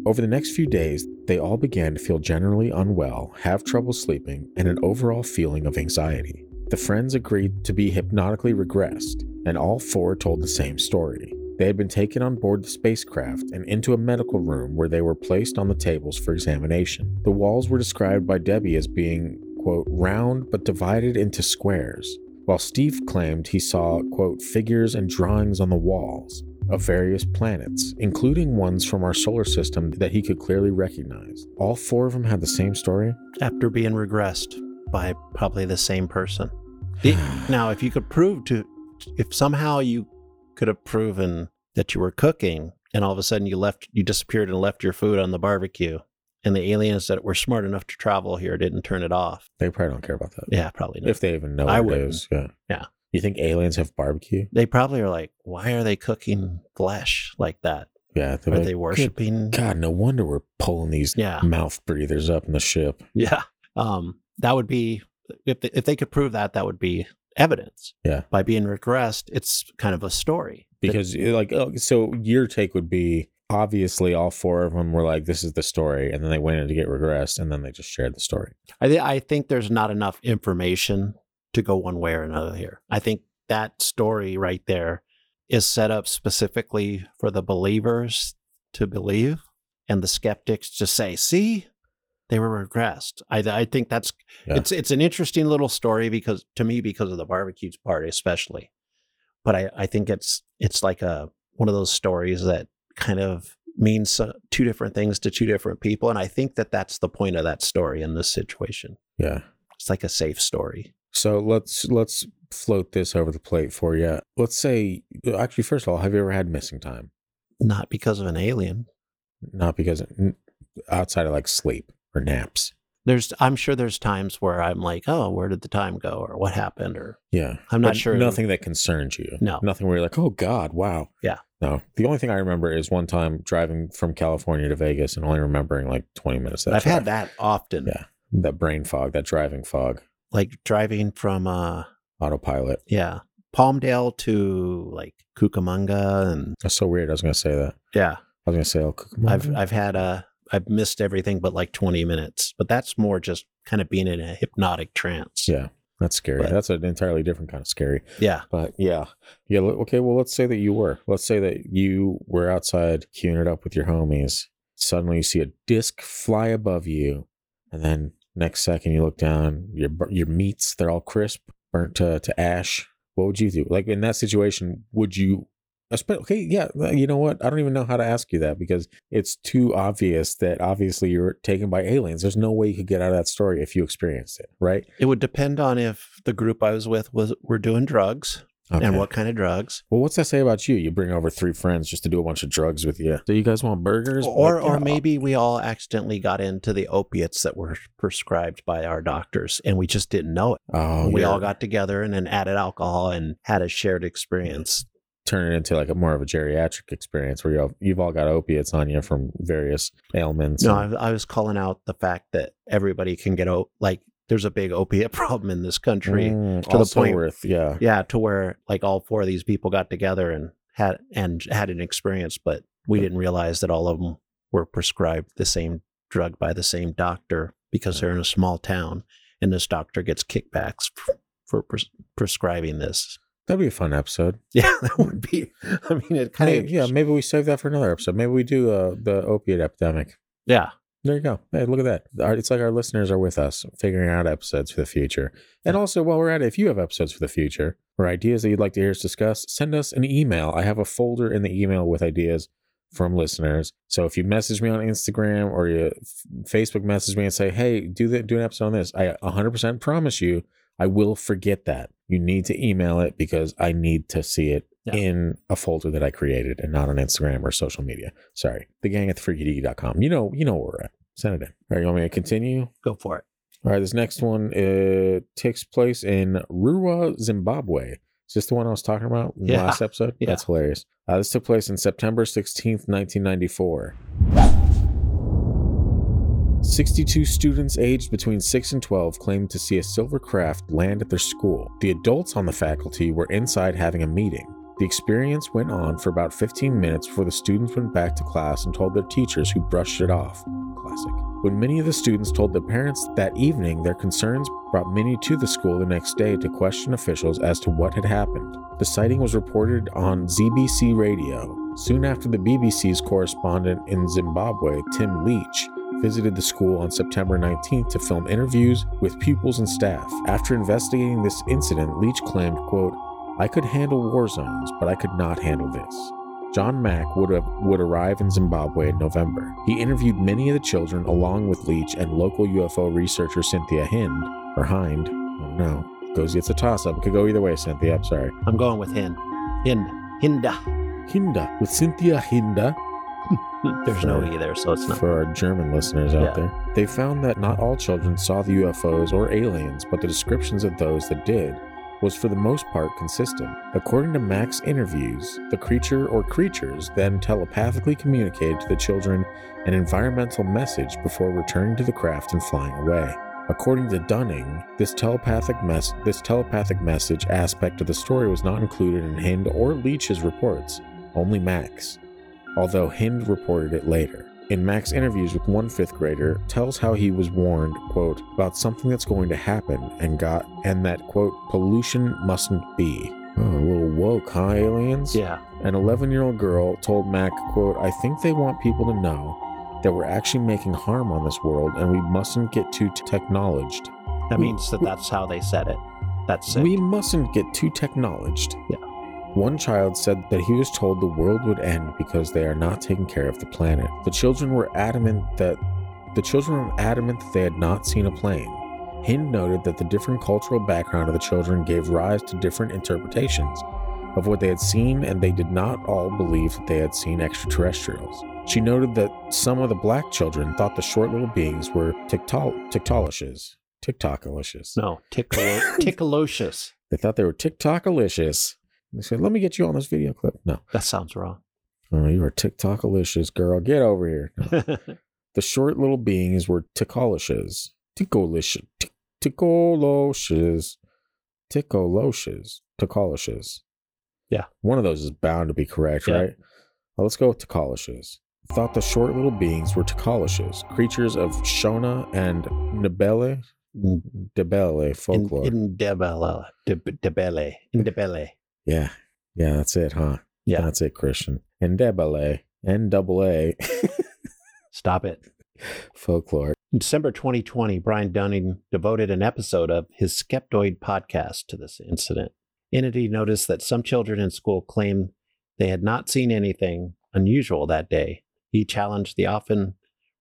Over the next few days, they all began to feel generally unwell, have trouble sleeping, and an overall feeling of anxiety. The friends agreed to be hypnotically regressed, and all four told the same story. They had been taken on board the spacecraft and into a medical room where they were placed on the tables for examination. The walls were described by Debbie as being, quote, round but divided into squares, while Steve claimed he saw, quote, figures and drawings on the walls of various planets, including ones from our solar system that he could clearly recognize. All four of them had the same story? After being regressed by probably the same person. [SIGHS] Now, if you could prove to, if somehow you could have proven that you were cooking and all of a sudden you left, you disappeared and left your food on the barbecue, and the aliens that were smart enough to travel here didn't turn it off. They probably don't care about that. Yeah, probably not. If they even know I what it wouldn't. is. Yeah. Yeah. You think aliens have barbecue? they probably are like, why are they cooking flesh like that? Yeah. they're like, they worshiping? God, no wonder we're pulling these Yeah. mouth breathers up in the ship. Yeah. Um, that would be if they, if they could prove that, that would be evidence. Yeah. By being regressed, it's kind of a story. That- Because, like, oh, so your take would be obviously all four of them were like, this is the story. And then they went in to get regressed and then they just shared the story. I thi- I think there's not enough information to go one way or another here. I think that story right there is set up specifically for the believers to believe and the skeptics to say, "See, they were regressed." I I think that's Yeah. it's it's an interesting little story because to me because of the barbecues part especially. But I I think it's it's like a one of those stories that kind of means two different things to two different people and I think that that's the point of that story in this situation. Yeah. It's like a safe story. So let's let's float this over the plate for you. Let's say, uh, actually, first of all, have you ever had missing time? Not because of an alien. Not because outside of like sleep or naps. There's I'm sure there's times where I'm like, "Oh, where did the time go or what happened or Yeah. I'm not But sure. Nothing that concerns you. No. Nothing where you're like, oh God, wow. Yeah. No. The only thing I remember is one time driving from California to Vegas and only remembering like 20 minutes. That I've had that often. Yeah. That brain fog, that driving fog, Like driving from uh autopilot. yeah, Palmdale to like Cucamonga and That's so weird. I was going to say that. yeah. I was going to say, oh, Cucamonga? I've I've had uh I've missed everything but like 20 minutes, but that's more just kind of being in a hypnotic trance. yeah. That's scary. But- That's an entirely different kind of scary. Yeah. But yeah, yeah. le- Okay, well, let's say that you were. Let's say that you were outside queuing it up with your homies. Suddenly, you see a disc fly above you, and then next second you look down. Your your meats they're all crisp, burnt to, to ash. What would you do? Like in that situation, would you? Uh, okay, yeah. Uh, you know what? I don't even know how to ask you that because it's too obvious that obviously you're taken by aliens. There's no way you could get out of that story if you experienced it, right? It would depend on if the group I was with was were doing drugs Okay. and what kind of drugs. Well, what's that say about you? You bring over three friends just to do a bunch of drugs with you. So you guys want burgers? Or Like, or yeah, uh maybe we all accidentally got into the opiates that were prescribed by our doctors and we just didn't know it. Oh, we yeah. all got together and then added alcohol and had a shared experience. turn it into like a more of a geriatric experience where you all, you've all got opiates on you from various ailments. No, and- I, I was calling out the fact that everybody can get o- like there's a big opiate [LAUGHS] problem in this country. Mm, to the point- worth, yeah. Yeah, to where like all four of these people got together and had and had an experience, but we didn't realize that all of them were prescribed the same drug by the same doctor because they're in a small town, and this doctor gets kickbacks for, for pres- prescribing this. That'd be a fun episode. [LAUGHS] Yeah, that would be. I mean, it kind of yeah, maybe we save that for another episode. Maybe we do uh, the opiate epidemic. yeah. There you go. Hey, look at that. Our- It's like our listeners are with us, figuring out episodes for the future. And also, while we're at it, if you have episodes for the future or ideas that you'd like to hear us discuss, send us an email. I have a folder in the email with ideas from listeners. So if you message me on Instagram or you Facebook message me and say, "Hey, do the, do an episode on this," I 100% promise you, I will forget that. You need to email it because I need to see it Yeah. in a folder that I created and not on Instagram or social media. Sorry, the gang at thefreakydeaky.com. You know, you know where we're at. Send it in. All right, you want me to continue? Go for it. All right, this next one uh, takes place in Ruwa, Zimbabwe. Is this the one I was talking about in the last episode? Yeah. That's hilarious. Uh, this took place in September 16th, 1994. 62 students aged between 6 and 12 claimed to see a silver craft land at their school. The adults on the faculty were inside having a meeting. The experience went on for about 15 minutes before the students went back to class and told their teachers, who brushed it off. Classic. When many of the students told their parents that evening, their concerns brought many to the school the next day to question officials as to what had happened. The sighting was reported on ZBC radio. Soon after the BBC's correspondent in Zimbabwe, Tim Leach, visited the school on September 19th to film interviews with pupils and staff. After investigating this incident, Leach claimed, quote, I could handle war zones, but I could not handle this. John Mack would, have, would arrive in Zimbabwe in November. He interviewed many of the children along with Leach and local UFO researcher Cynthia Hind, or Hind, I don't know. Goes, it's a toss up. It could go either way, Cynthia. I'm sorry. I'm going with Hind. Hind. Hinda. Hinda, with Cynthia Hinda. [LAUGHS] There's no E there, so it's not. For our German listeners out Yeah. there, they found that not all children saw the UFOs or aliens, but the descriptions of those that did was for the most part consistent. According to Mack's interviews, the creature or creatures then telepathically communicated to the children an environmental message before returning to the craft and flying away. According to Dunning, this telepathic mess this telepathic message aspect of the story was not included in Hind or Leach's reports, only Mack's although Hind reported it later. In Mack's interviews with one fifth grader, tells how he was warned, quote, about something that's going to happen and got and that quote pollution mustn't be. Oh, a little woke, huh, aliens? Yeah. An 11 year old girl told Mack, quote, I think they want people to know that we're actually making harm on this world and we mustn't get too technologed. That means that that's how they said it. That's it. We mustn't get too technologed. Yeah. One child said that he was told the world would end because they are not taking care of the planet. The children were adamant that the children were adamant that they had not seen a plane. Hind noted that the different cultural background of the children gave rise to different interpretations of what they had seen, and they did not all believe that they had seen extraterrestrials. She noted that some of the black children thought the short little beings were tictol-. TikTokalicious. no, tickalocious. [LAUGHS] They thought they were TikTokalicious. They said, "Let me get you on this video clip." No, That sounds wrong. oh, you are TikTokalicious, girl. Get over here. No. [LAUGHS] the short little beings were Tickolicious. Tickolicious. Tick- Tickolocious. Tickolocious. Tickolicious. Yeah. One of those is bound to be correct, Yeah. right? Well, let's go with Tickolicious. Thought the short little beings were Tickolicious, creatures of Shona and Ndebele, mm. Ndebele in, folklore. in Debele. Deb- Debele. In Debele. Yeah. Yeah, that's it, huh? Yeah. That's it, Christian. And double A. N double A. Stop it. [LAUGHS] Folklore. In December 2020, Brian Dunning devoted an episode of his Skeptoid podcast to this incident. In it, he noticed that some children in school claimed they had not seen anything unusual that day. He challenged the often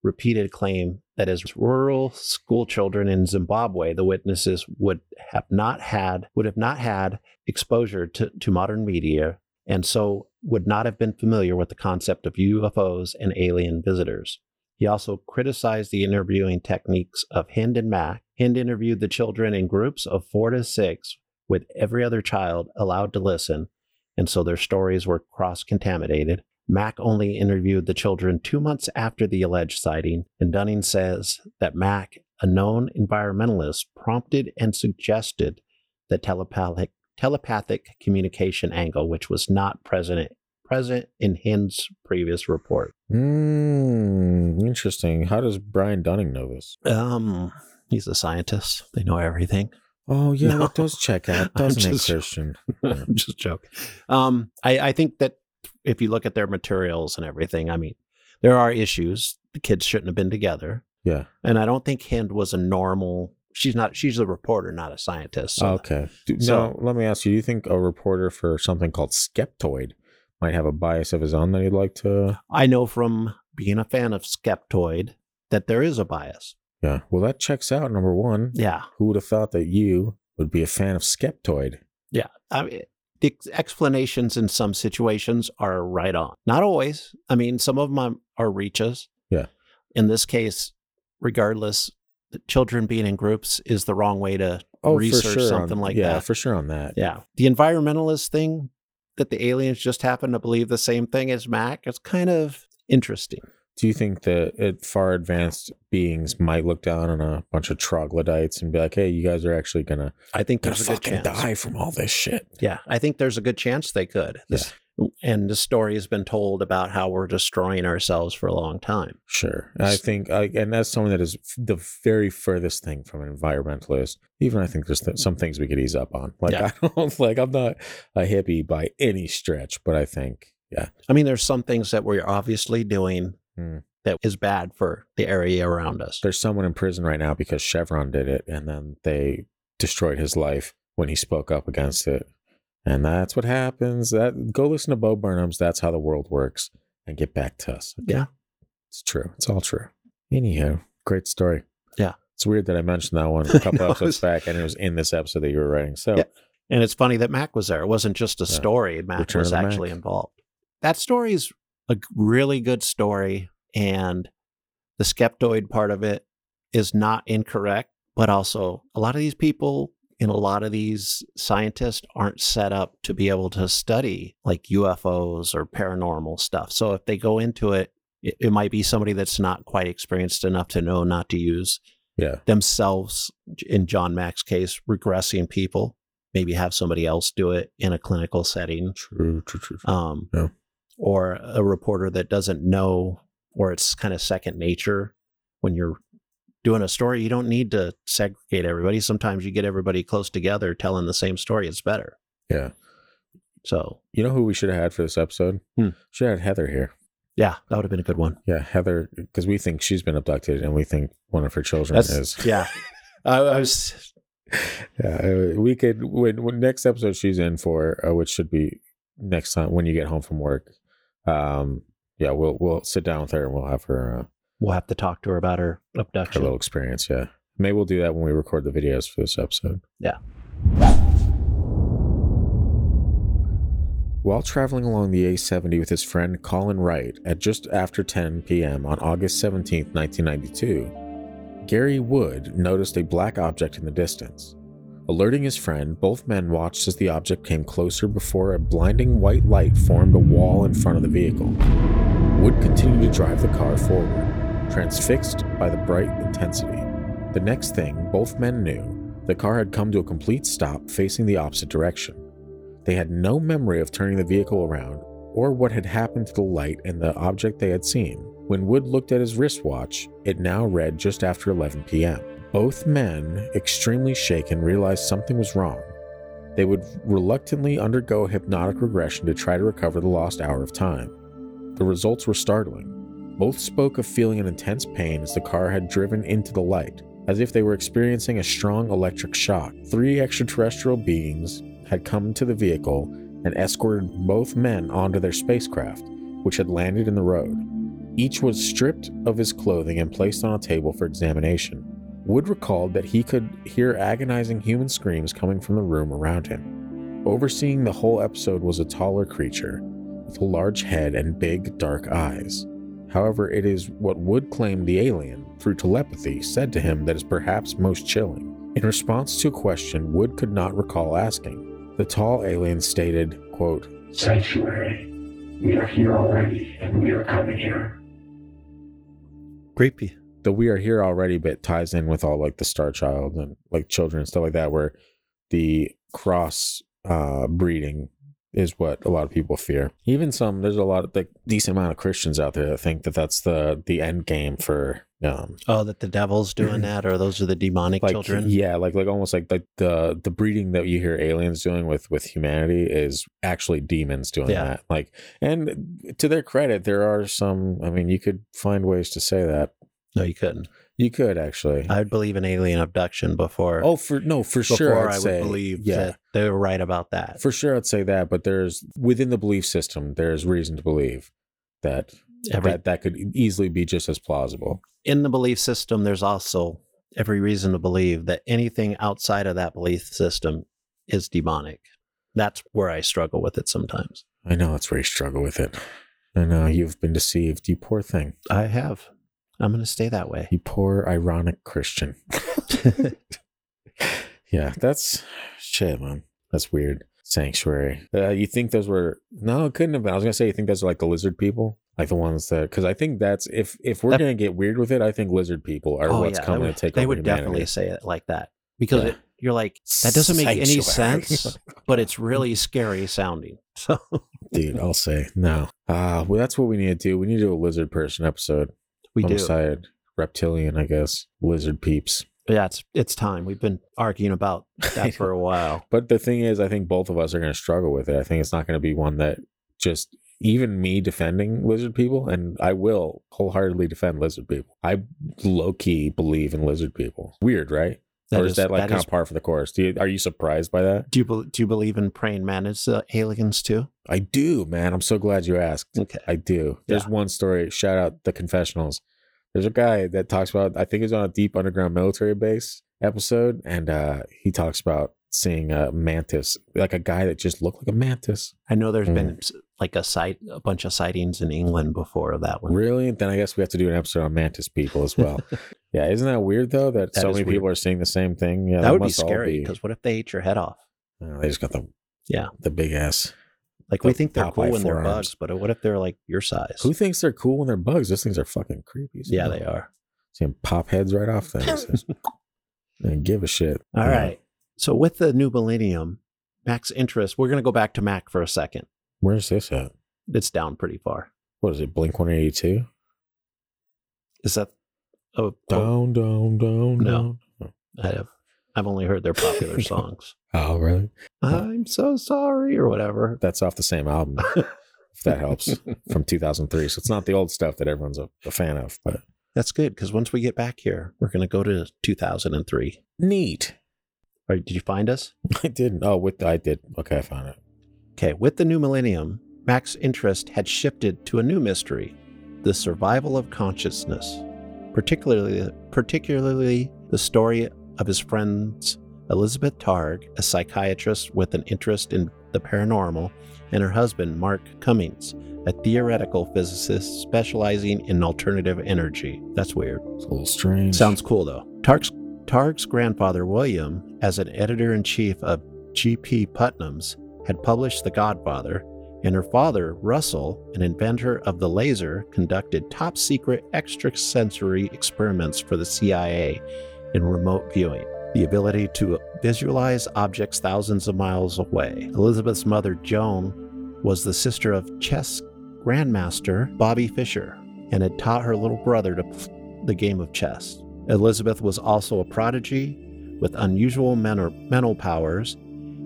repeated claim that as rural school children in Zimbabwe, the witnesses would have not had would have not had exposure to, to modern media and so would not have been familiar with the concept of UFOs and alien visitors. He also criticized the interviewing techniques of Hind and Mack. Hind interviewed the children in groups of four to six, with every other child allowed to listen, and so their stories were cross contaminated. Mack only interviewed the children two months after the alleged sighting, and Dunning says that Mack, a known environmentalist, prompted and suggested the telepathic, telepathic communication angle, which was not present, present in Hind's previous report. Hmm. Interesting. How does Brian Dunning know this? Um, he's a scientist. They know everything. Oh, yeah, [LAUGHS] No. that does check out, doesn't it, just- Christian? [LAUGHS] I'm just joking. Um, I, I think that if you look at their materials and everything, I mean, there are issues. The kids shouldn't have been together, Yeah. and I don't think Hind was a normal. She's not. She's a reporter, not a scientist. So okay. Do, so- now, let me ask you: Do you think a reporter for something called Skeptoid might have a bias of his own that he'd like to? I know from being a fan of Skeptoid that there is a bias. Yeah. Well, that checks out. Number one. Yeah, Who would have thought that you would be a fan of Skeptoid? yeah. I mean, the explanations in some situations are right on. Not always. I mean, some of them are- reaches. Yeah. In this case, regardless, children being in groups is the wrong way to oh, research sure something on, like yeah, that. Yeah, for sure on that. Yeah. The environmentalist thing that the aliens just happen to believe the same thing as Mack is kind of interesting. Do you think that far advanced beings might look down on a bunch of troglodytes and be like, "Hey, you guys are actually gonna I think gonna there's a good chance. die from all this shit"? Yeah, I think there's a good chance they could. This, And the story has been told about how we're destroying ourselves for a long time. Sure, I think, I, and that's someone that is f- the very furthest thing from an environmentalist. Even I think there's th- some things we could ease up on. Like Yeah. [LAUGHS] I don't like I'm not a hippie by any stretch, but I think, yeah, I mean, there's some things that we're obviously doing Hmm. that is bad for the area around us. there's someone in prison right now because Chevron did it, and then they destroyed his life when he spoke up against it. And that's what happens. That go listen to Bo Burnham's "That's How the World Works" and get back to us. Okay? Yeah. it's true. It's all true. Anyhow, great story. Yeah. it's weird that I mentioned that one a [LAUGHS] couple know, episodes [LAUGHS] back, and it was in this episode that you were writing. So Yeah. And it's funny that Mack was there. It wasn't just a Yeah. story. Mac Return was the Mac. actually involved. That story is a really good story. And the skeptoid part of it is not incorrect, but also a lot of these people and a lot of these scientists aren't set up to be able to study like UFOs or paranormal stuff. So if they go into it, it, it might be somebody that's not quite experienced enough to know not to use yeah, themselves, in John Mack's case, regressing people, maybe have somebody else do it in a clinical setting, true, true, true. true. um, Yeah. Or a reporter that doesn't know, or it's kind of second nature when you're doing a story. You don't need to segregate everybody. Sometimes you get everybody close together telling the same story. It's better. yeah, So, you know who we should have had for this episode? Hmm. Should have had Heather here. yeah, that would have been a good one. Yeah, Heather, because we think she's been abducted, and we think one of her children That's, is. yeah. [LAUGHS] I, I was, Yeah, uh, we could when, when next episode she's in for, uh, which should be next time when you get home from work. Um, yeah, we'll we'll sit down with her and we'll have her uh, we'll have to talk to her about her abduction. her little experience. Yeah, maybe we'll do that when we record the videos for this episode. Yeah. While traveling along the A70 with his friend Colin Wright at just after 10 p.m. on August 17, 1992, Gary Wood noticed a black object in the distance. Alerting his friend, both men watched as the object came closer before a blinding white light formed a wall in front of the vehicle. Wood continued to drive the car forward, transfixed by the bright intensity. The next thing both men knew, the car had come to a complete stop facing the opposite direction. They had no memory of turning the vehicle around or what had happened to the light and the object they had seen. When Wood looked at his wristwatch, it now read just after 11 p.m. Both men, extremely shaken, realized something was wrong. They would reluctantly undergo hypnotic regression to try to recover the lost hour of time. The results were startling. Both spoke of feeling an intense pain as the car had driven into the light, as if they were experiencing a strong electric shock. Three extraterrestrial beings had come to the vehicle and escorted both men onto their spacecraft, which had landed in the road. Each was stripped of his clothing and placed on a table for examination. Wood recalled that he could hear agonizing human screams coming from the room around him. Overseeing the whole episode was a taller creature with a large head and big, dark eyes. However, it is what Wood claimed the alien, through telepathy, said to him that is perhaps most chilling. In response to a question Wood could not recall asking, the tall alien stated, quote, Sanctuary. We are here already, and we are coming here. Creepy. The we are here already bit ties in with all like the star child and like children and stuff like that where the cross uh breeding is what a lot of people fear even some there's a lot of like decent amount of christians out there that think that that's the the end game for um Oh, that the devil's doing that, or those are the demonic like children. yeah like like almost like like the the breeding that you hear aliens doing with with humanity is actually demons doing Yeah. that like and to their credit there are some i mean you could find ways to say that No, you couldn't. you could actually I'd believe in alien abduction before. Oh, for no, for sure. I'd I would say, believe yeah, that they were right about that. for sure. I'd say that. But there's within the belief system, there's reason to believe that Every, that that could easily be just as plausible. in the belief system, there's also every reason to believe that anything outside of that belief system is demonic. That's where I struggle with it sometimes. I know that's where you struggle with it. I know you've been deceived. You poor thing. I have. I'm going to stay that way. You poor ironic Christian. [LAUGHS] [LAUGHS] Yeah, that's shit, man. That's weird. Sanctuary. Uh, you think those were no? It couldn't have been. I was gonna say you think those are like the lizard people, like the ones that because I think that's if if we're That- gonna get weird with it, I think lizard people are what's Oh, they coming would, to take they would humanity. definitely say it like that because Yeah. it, you're like that doesn't make any sense, [LAUGHS] but it's really scary sounding. So Dude, I'll say no. Ah, well, that's what we need to do. We need to do a lizard person episode. We do. Homicide, reptilian, I guess. Lizard peeps. Yeah, it's it's time. We've been arguing about that for a [LAUGHS] while. But the thing is, I think both of us are going to struggle with it. I think it's not going to be one that just even me defending lizard people, and I will wholeheartedly defend lizard people. I low key believe in lizard people. Weird, right? That or is, is- that like that kind is- of par for the course? Do you, are you surprised by that? Do you do you believe in praying mantis uh, aliens too? I do, man. I'm so glad you asked. Okay. I do. There's Yeah. one story. Shout out the confessionals. There's a guy that talks about. I think he's on a deep underground military base episode, and uh, he talks about seeing a mantis, like a guy that just looked like a mantis. I know there's Mm. been like a sight, a bunch of sightings in England before that one. Really? Then I guess we have to do an episode on mantis people as well. [LAUGHS] yeah, isn't that weird though? That, That so many weird. people are seeing the same thing. Yeah, that would be scary because what if they ate your head off? Oh, they just got the Yeah. the big ass. Like we think they're cool when they're bugs, but what if they're like your size? Who thinks they're cool when they're bugs? Those things are fucking creepy. as yeah, they are. Seeing pop heads right off [LAUGHS] things. and give a shit. All Yeah. right. So with the new millennium, Mack's interest. We're going to go back to Mack for a second. Where's this at? It's down pretty far. What is it? Blink 182? Is that? Oh, oh Down, down, down, No. down. I have. I've only heard their popular [LAUGHS] songs. Oh, really? I'm so sorry, or whatever. That's off the same album, if that helps, [LAUGHS] from 2003. So it's not the old stuff that everyone's a, a fan of, but That's good because once we get back here, we're going to go to 2003. neat. All right, did you find us? [LAUGHS] I didn't. Oh, with I did. Okay, I found it. Okay, with the new millennium, Mack's interest had shifted to a new mystery the survival of consciousness, particularly, particularly the story of his friends Elizabeth Targ, a psychiatrist with an interest in the paranormal, and her husband, Mark Comings, a theoretical physicist specializing in alternative energy. That's weird. It's a little strange. Sounds cool though. Targ's, Targ's grandfather, William, as an editor in chief of G.P. Putnam's, had published The Godfather, and her father, Russell, an inventor of the laser, conducted top secret extrasensory experiments for the CIA in remote viewing. The ability to visualize objects thousands of miles away. Elizabeth's mother, Joan, was the sister of chess grandmaster Bobby Fischer and had taught her little brother to the game of chess. Elizabeth was also a prodigy with unusual mental powers.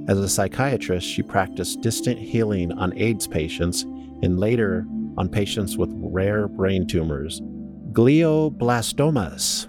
As a psychiatrist, she practiced distant healing on AIDS patients and later on patients with rare brain tumors. Glioblastomas,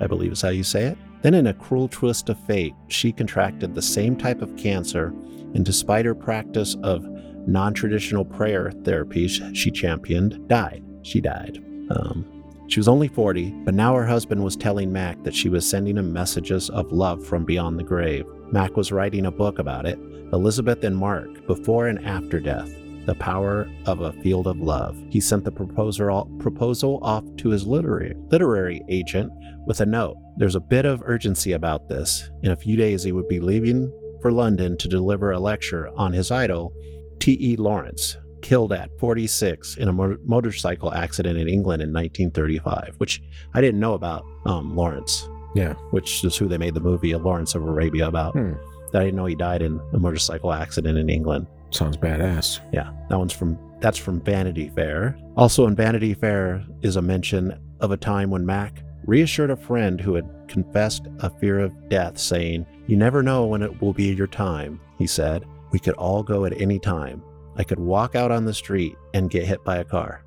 I believe is how you say it. Then, in a cruel twist of fate, she contracted the same type of cancer, and despite her practice of non traditional prayer therapies she championed, died. She died. Um, she was only 40, but now her husband was telling Mack that she was sending him messages of love from beyond the grave. Mack was writing a book about it Elizabeth and Mark, Before and After Death The Power of a Field of Love. He sent the proposal, off to his literary, literary agent with a note. There's a bit of urgency about this. In a few days, he would be leaving for London to deliver a lecture on his idol, T.E. Lawrence, killed at 46 in a mo- motorcycle accident in England in 1935, which I didn't know about um, Lawrence, Yeah. which is who they made the movie Lawrence of Arabia about. Hmm. I didn't know he died in a motorcycle accident in England. Sounds badass. Yeah, that one's from that's from Vanity Fair. Also in Vanity Fair is a mention of a time when Mack reassured a friend who had confessed a fear of death, saying, "You never know when it will be your time." He said, "We could all go at any time. I could walk out on the street and get hit by a car."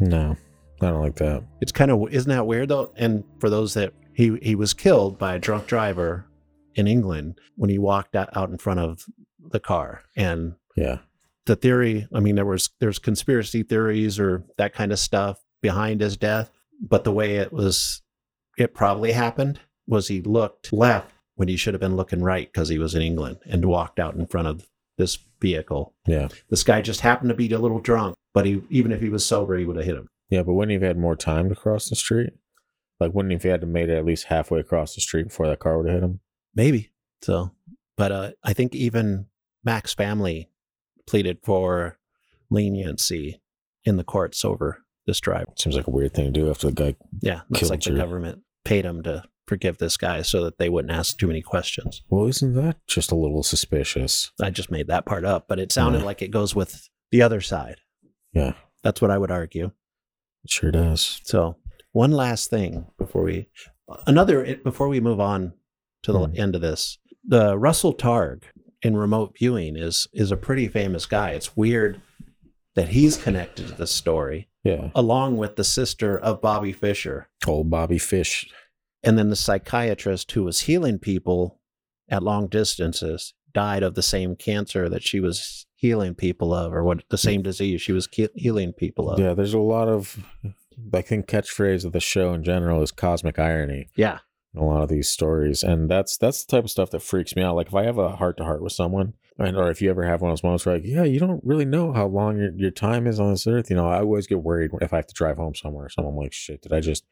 No, I don't like that. It's kind of isn't that weird though? And for those that he he was killed by a drunk driver in England when he walked out out in front of the car and Yeah. the theory i mean there was there's conspiracy theories or that kind of stuff behind his death but the way it was it probably happened was he looked left when he should have been looking right because he was in england and walked out in front of this vehicle Yeah. this guy just happened to be a little drunk but he even if he was sober he would have hit him Yeah, but wouldn't he have had more time to cross the street? Like, wouldn't if he have had to made it at least halfway across the street before that car would have hit him? maybe So, but uh, I think even Mack's family pleaded for leniency in the courts over this driver. Seems like a weird thing to do after the guy. Yeah, looks like the your- government paid him to forgive this guy so that they wouldn't ask too many questions. Well, isn't that just a little suspicious? I just made that part up, but it sounded Yeah. like it goes with the other side. Yeah, That's what I would argue. it sure does. So, one last thing before we another before we move on to the Hmm. end of this. The Russell Targ in remote viewing is is a pretty famous guy. It's weird that he's connected to this story Yeah, along with the sister of Bobby Fischer. old Bobby Fish. and then the psychiatrist who was healing people at long distances died of the same cancer that she was healing people of or what the same disease she was healing people of. Yeah, there's a lot of. I think catchphrase of the show in general is cosmic irony. yeah. in a lot of these stories and that's that's the type of stuff that freaks me out like if i have a heart to heart with someone and or if you ever have one of those moments where like yeah you don't really know how long your, your time is on this earth you know i always get worried if i have to drive home somewhere so i'm like shit did i just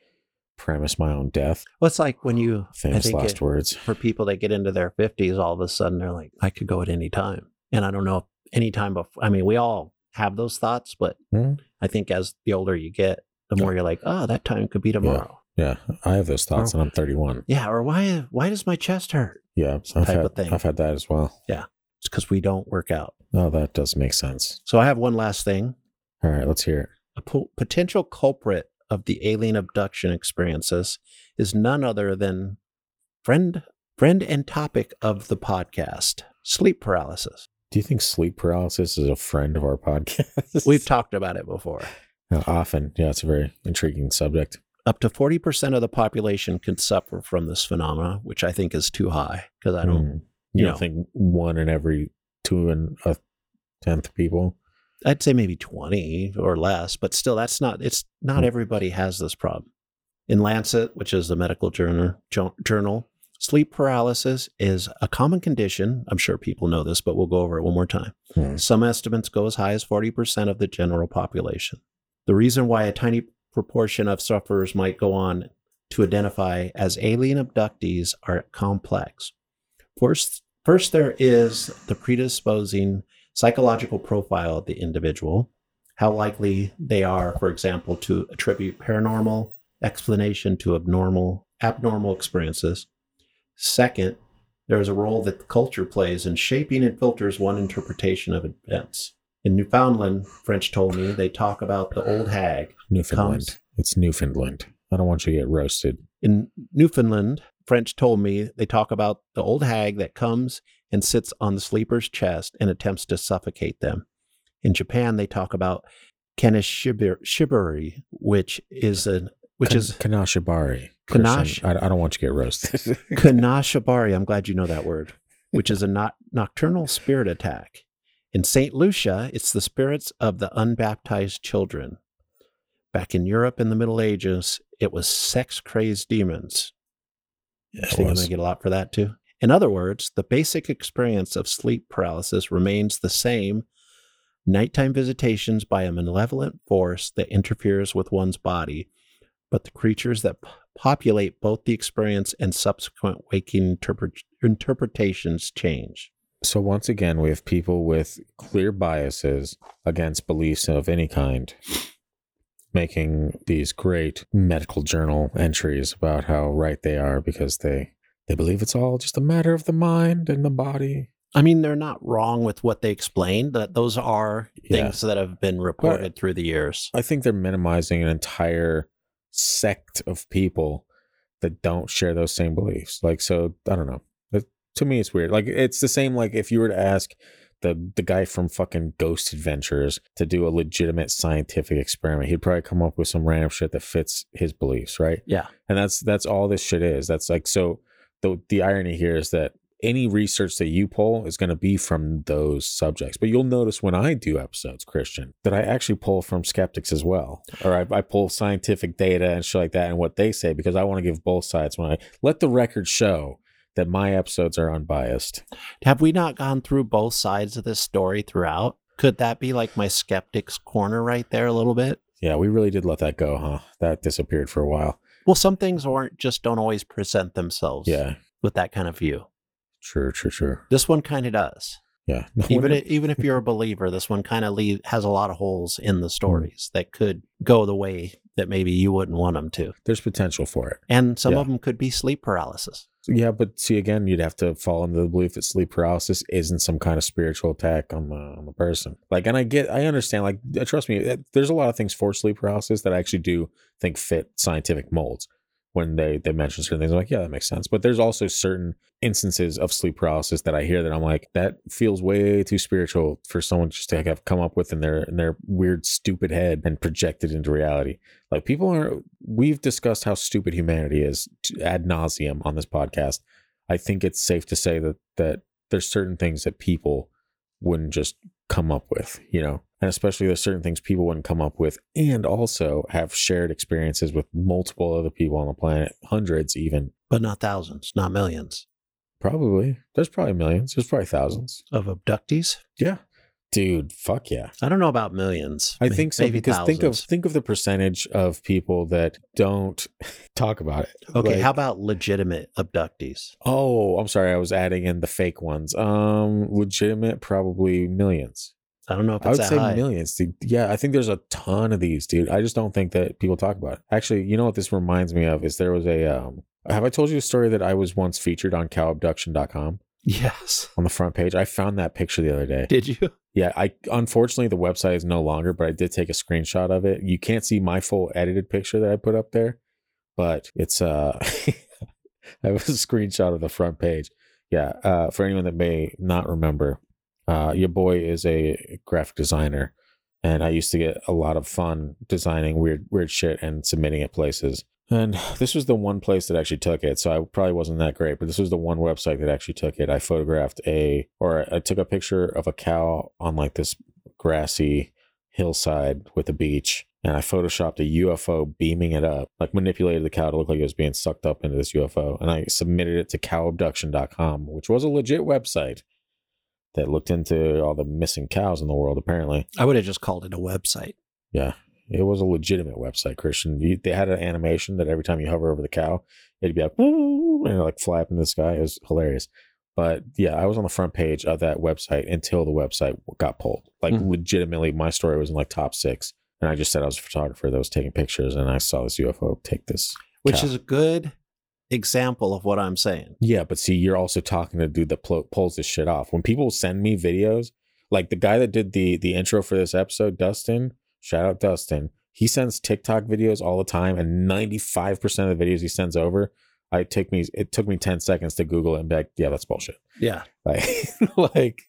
premise my own death Well, it's like when you famous last it- words for people that get into their 50s all of a sudden they're like i could go at any time and i don't know if any time before i mean we all have those thoughts but Hmm. i think as the older you get the more you're like oh that time could be tomorrow. Yeah. I have those thoughts and i'm 31 yeah, or why why does my chest hurt? Yeah I've type had, of thing. I've had that as well. Yeah, it's because we don't work out. Oh, that does make sense. So i have one last thing. All right let's hear it. A po- potential culprit of the alien abduction experiences is none other than friend friend and topic of the podcast sleep paralysis. Do you think sleep paralysis is a friend of our [LAUGHS] podcast? We've talked about it before often yeah it's a very intriguing subject up to 40% of the population can suffer from this phenomena which i think is too high because i don't Mm. you you don't know. think one in every two and a tenth people i'd say maybe 20 or less but still that's not it's not Hmm. everybody has this problem in lancet which is the medical journal journal sleep paralysis is a common condition i'm sure people know this but we'll go over it one more time Hmm. some estimates go as high as 40% of the general population the reason why a tiny proportion of sufferers might go on to identify as alien abductees are complex First, first there is the predisposing psychological profile of the individual, how likely they are, for example, to attribute paranormal explanation to abnormal abnormal experiences. Second, there is a role that the culture plays in shaping and filters one interpretation of events. In Newfoundland, French told me, they talk about the old hag Newfoundland. Comes- It's Newfoundland. I don't want you to get roasted. In Newfoundland, French told me they talk about the old hag that comes and sits on the sleeper's chest and attempts to suffocate them. In Japan, they talk about kaneshibari, which is a which is Kanashibari. Kanash- I, I don't want you to get roasted. kanashibari. I'm glad you know that word, which is a not, nocturnal spirit attack. In St. Lucia, it's the spirits of the unbaptized children. Back in Europe in the Middle Ages, it was sex crazed demons. Yeah, I think I'm going to get a lot for that too. In other words, the basic experience of sleep paralysis remains the same nighttime visitations by a malevolent force that interferes with one's body, but the creatures that p- populate both the experience and subsequent waking interpret- interpretations change. So once again, we have people with clear biases against beliefs of any kind making these great medical journal entries about how right they are because they they believe it's all just a matter of the mind and the body. I mean, they're not wrong with what they explained, that those are Yeah. things that have been reported through the years. I think they're minimizing an entire sect of people that don't share those same beliefs. Like, so I don't know. To me, it's weird. Like, it's the same. Like, if you were to ask the the guy from fucking Ghost Adventures to do a legitimate scientific experiment, he'd probably come up with some random shit that fits his beliefs, right? Yeah. And that's that's all this shit is. That's like so. The the irony here is that any research that you pull is going to be from those subjects. But you'll notice when I do episodes, Christian, that I actually pull from skeptics as well. Or I, I pull scientific data and shit like that and what they say because I want to give both sides when I let the record show that my episodes are unbiased. Have we not gone through both sides of this story throughout? Could that be like my skeptic's corner right there a little bit? Yeah, we really did let that go, huh? That disappeared for a while. Well, some things aren't just don't always present themselves Yeah. with that kind of view. Sure, sure, sure. This one kind of does. Yeah. [LAUGHS] Even i- even if you're a believer, this one kind of leave has a lot of holes in the hmm. stories that could go the way that maybe you wouldn't want them to, there's potential for it. and some Yeah. of them could be sleep paralysis. Yeah, but see again, you'd have to fall into the belief that sleep paralysis isn't some kind of spiritual attack on the on the person. Like, and I get, I understand. Like, uh, trust me, uh, there's a lot of things for sleep paralysis that I actually do think fit scientific molds. When they they mention certain things, I'm like, yeah, that makes sense. But there's also certain instances of sleep paralysis that I hear that I'm like, that feels way too spiritual for someone just to have come up with in their in their weird, stupid head and project it into reality. Like people are, we've discussed how stupid humanity is ad nauseum on this podcast. I think it's safe to say that that there's certain things that people wouldn't just come up with, you know, and especially there's certain things people wouldn't come up with, and also have shared experiences with multiple other people on the planet, hundreds even. But not thousands, not millions Probably there's probably millions. There's probably thousands. of abductees. Yeah, dude, fuck yeah. I don't know about millions. I think so because think of think of the percentage of people that don't [LAUGHS] talk about it. Okay, Like- how about legitimate abductees? Oh, I'm sorry. I was adding in the fake ones. Um, legitimate, probably millions. I don't know if I would that say high. millions. Dude. Yeah, I think there's a ton of these, dude. I just don't think that people talk about it. Actually, you know what this reminds me of is there was a um. Have I told you a story that I was once featured on cowabduction.com Yes. on the front page? I found that picture the other day. Did you? [LAUGHS] Yeah, I unfortunately the website is no longer, but I did take a screenshot of it. You can't see my full edited picture that I put up there, but it's uh [LAUGHS] I have a screenshot of the front page. Yeah, uh for anyone that may not remember, uh your boy is a graphic designer and I used to get a lot of fun designing weird weird shit and submitting it places. And this was the one place that actually took it. So I probably wasn't that great, but this was the one website that actually took it. I photographed a, or I took a picture of a cow on like this grassy hillside with a beach. And I photoshopped a UFO beaming it up, like manipulated the cow to look like it was being sucked up into this UFO. And I submitted it to cowabduction.com, which was a legit website that looked into all the missing cows in the world, apparently. I would have just called it a website. Yeah, it was a legitimate website, Christian. You, they had an animation that every time you hover over the cow, it'd be like, "Woo," and it'd like fly up in the sky. It was hilarious. But yeah, I was on the front page of that website until the website got pulled. Like Mhm. legitimately, my story was in like top six. And I just said I was a photographer that was taking pictures and I saw this UFO take this. which cow. is a good example of what I'm saying. Yeah, but see, you're also talking to dude that pl- pulls this shit off. When people send me videos, like the guy that did the the intro for this episode, Dustin, shout out Dustin. He sends TikTok videos all the time, and 95% of the videos he sends over, I take me it took me 10 seconds to Google it and be like, yeah, that's bullshit. Yeah. [LAUGHS] Like, like,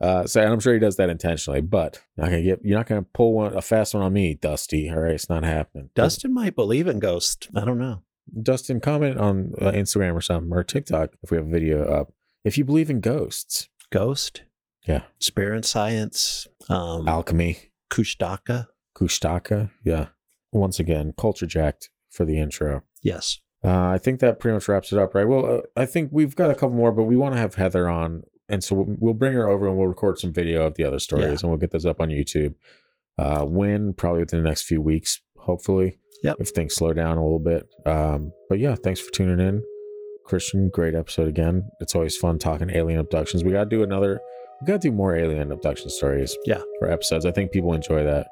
uh, so and I'm sure he does that intentionally, but you're not gonna get, you're not gonna pull one a fast one on me, Dusty. All right, it's not happening. Dustin might believe in ghosts. I don't know. Dustin, comment on uh, Instagram or something or TikTok if we have a video up. If you believe in ghosts, Ghost, yeah, spirit science, um, alchemy, Kushtaka. Kushtaka, yeah. Once again, culture jacked for the intro. Yes. Uh, I think that pretty much wraps it up, right? Well, uh, I think we've got a couple more, but we want to have Heather on, and so we'll, we'll bring her over and we'll record some video of the other stories, Yeah. and we'll get those up on YouTube. Uh, when probably within the next few weeks, hopefully. Yep. If things slow down a little bit. Um, but yeah, thanks for tuning in, Christian. Great episode again. It's always fun talking alien abductions. We got to do another. We got to do more alien abduction stories. Yeah. For episodes, I think people enjoy that.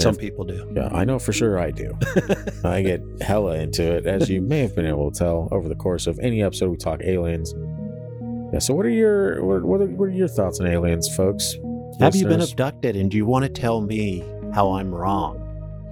Some people do. yeah, I know for sure I do. [LAUGHS] I get hella into it, as you may have been able to tell over the course of any episode we talk aliens. Yeah. So, what are your what what are, what are your thoughts on aliens, folks? Have you been abducted and do you want to tell me how I'm wrong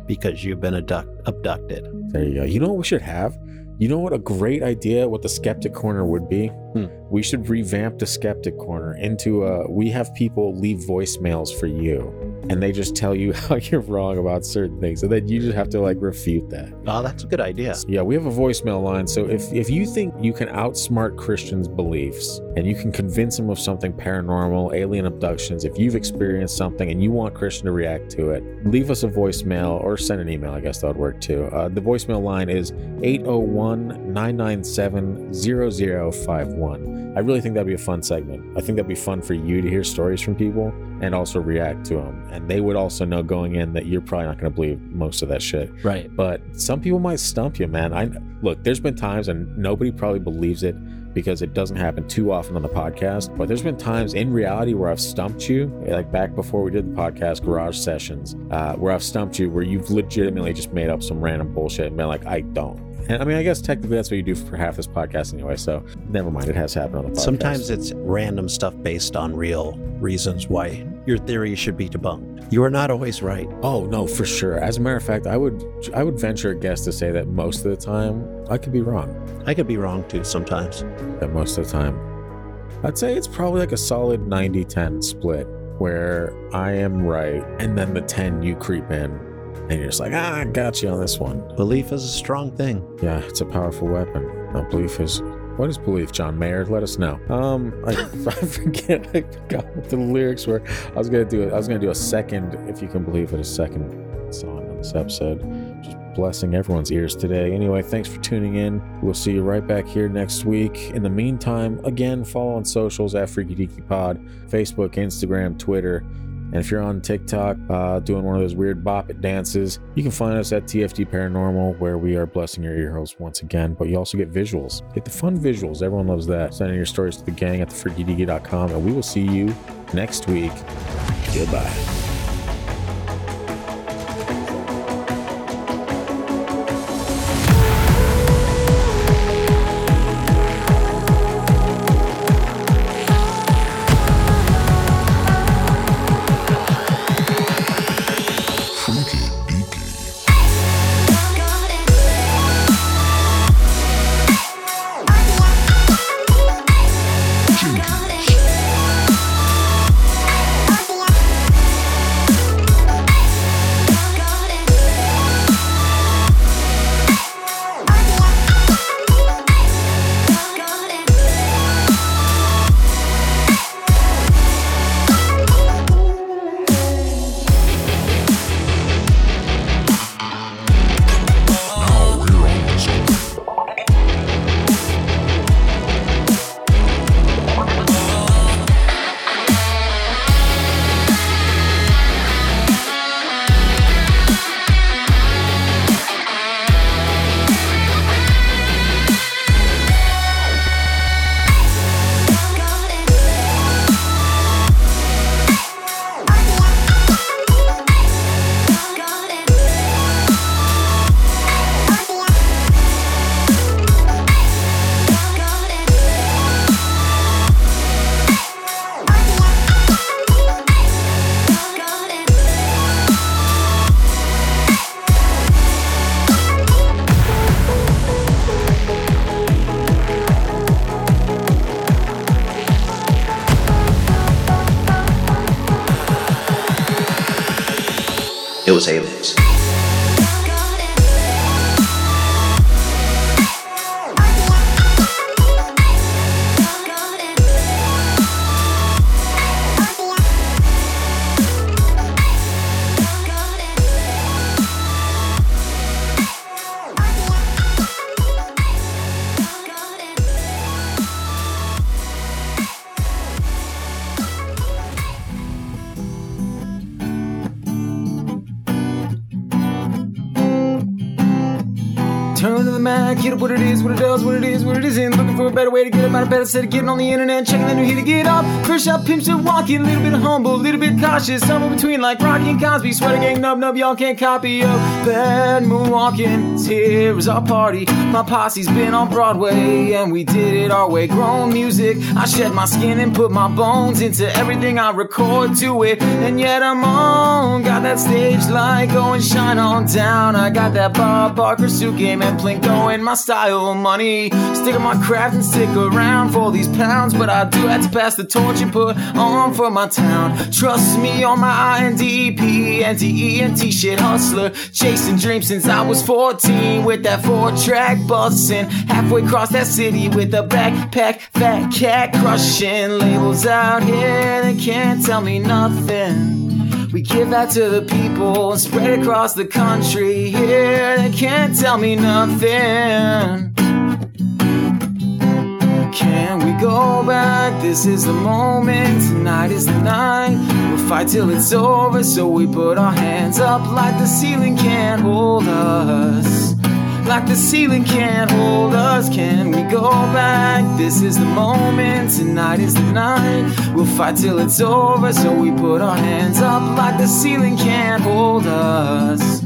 because you've been abduct- abducted? There you go. You know what we should have? You know what a great idea what the skeptic corner would be? Hmm. We should revamp the skeptic corner into a we have people leave voicemails for you and they just tell you [LAUGHS] how you're wrong about certain things and then you just have to like refute that. Oh, that's a good idea. Yeah, we have a voicemail line. So if if you think you can outsmart Christian's beliefs and you can convince them of something paranormal, alien abductions, if you've experienced something and you want Christian to react to it, leave us a voicemail or send an email. I guess that would work too. Uh, the voicemail line is 801 997 0051. I really think that'd be a fun segment. I think that'd be fun for you to hear stories from people and also react to them. And they would also know going in that you're probably not going to believe most of that shit Right. but some people might stump you, man. I look, there's been times and nobody probably believes it, because it doesn't happen too often on the podcast. But there's been times in reality where I've stumped you, like back before we did the podcast garage sessions, uh, where I've stumped you, where you've legitimately just made up some random bullshit and been like, I don't. I mean, I guess technically that's what you do for half this podcast anyway. So never mind, it has happened on the podcast. Sometimes it's random stuff based on real reasons why your theory should be debunked. You are not always right. Oh no, for sure. As a matter of fact, I would I would venture a guess to say that most of the time I could be wrong. I could be wrong too sometimes. That most of the time, I'd say it's probably like a solid 90-10 split where I am right, and then the 10 you creep in, and you're just like, ah, I got you on this one. Belief is a strong thing. Yeah, it's a powerful weapon. No, belief is. What is belief, John Mayer? Let us know. Um, [LAUGHS] I, I forget. I forgot what the lyrics were. I was gonna do it. I was gonna do a second, if you can believe it, a second song on this episode. Just blessing everyone's ears today. Anyway, thanks for tuning in. We'll see you right back here next week. In the meantime, again, follow on socials at Freaky Deaky Pod, Facebook, Instagram, Twitter. And if you're on TikTok uh, doing one of those weird bop it dances, you can find us at TFD Paranormal, where we are blessing your ear holes once again. But you also get visuals. Get the fun visuals. Everyone loves that. Send in your stories to the gang at thefreakydeaky.com, and we will see you next week. Goodbye. Looking for a better way to get up out of bed instead of getting on the internet, checking the new hit to get up. First shot, pimps are walking, a little bit humble, a little bit cautious, somewhere between like Rocky and Cosby. Sweater gang, nub nub, y'all can't copy. Yo, bad moonwalking, here is our party. My posse's been on Broadway, and we did it our way. Grown music, I shed my skin and put my bones into everything I record to it, and yet I'm on. Got that stage light going, shine on down. I got that Bob Barker suit game and Plinko in my style money. Stick on my craft and stick around for these pounds, but I do have to pass the torch and put on for my town. Trust me on my INDP, NTE, shit hustler. Chasing dreams since I was 14 with that four track bussin'. Halfway across that city with a backpack, fat cat crushing. Labels out here that can't tell me nothing. We give that to the people and spread across the country. Here they can't tell me nothing. Can we go back? This is the moment. Tonight is the night. We'll fight till it's over. So we put our hands up like the ceiling can't hold us. Like the ceiling can't hold us, can we go back? This is the moment, tonight is the night. We'll fight till it's over, so we put our hands up. Like the ceiling can't hold us.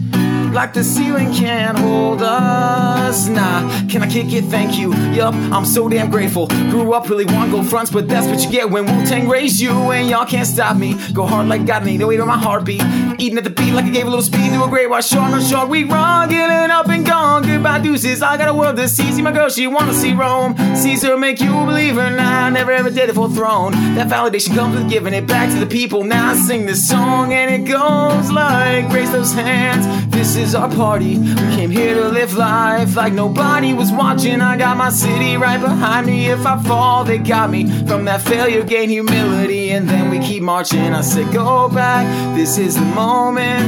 Like the ceiling can't hold us. Nah, can I kick it? Thank you. Yup, I'm so damn grateful. Grew up really want gold fronts, but that's what you get when Wu Tang raised you. And y'all can't stop me. Go hard like God, need no weight on my heartbeat. Eating at the beat like I gave a little speed to a great white short, no short. We run, getting up and gone. Goodbye, deuces. I got a world to see. See my girl, she wanna see Rome. Caesar make you a believer now. I never ever did it for throne. That validation comes with giving it back to the people. Now I sing this song and it goes like raise those hands. This is our party. We came here to live life like nobody was watching. I got my city right behind me. If I fall, they got me. From that failure, gain humility, and then we keep marching. I said, go back. This is the moment.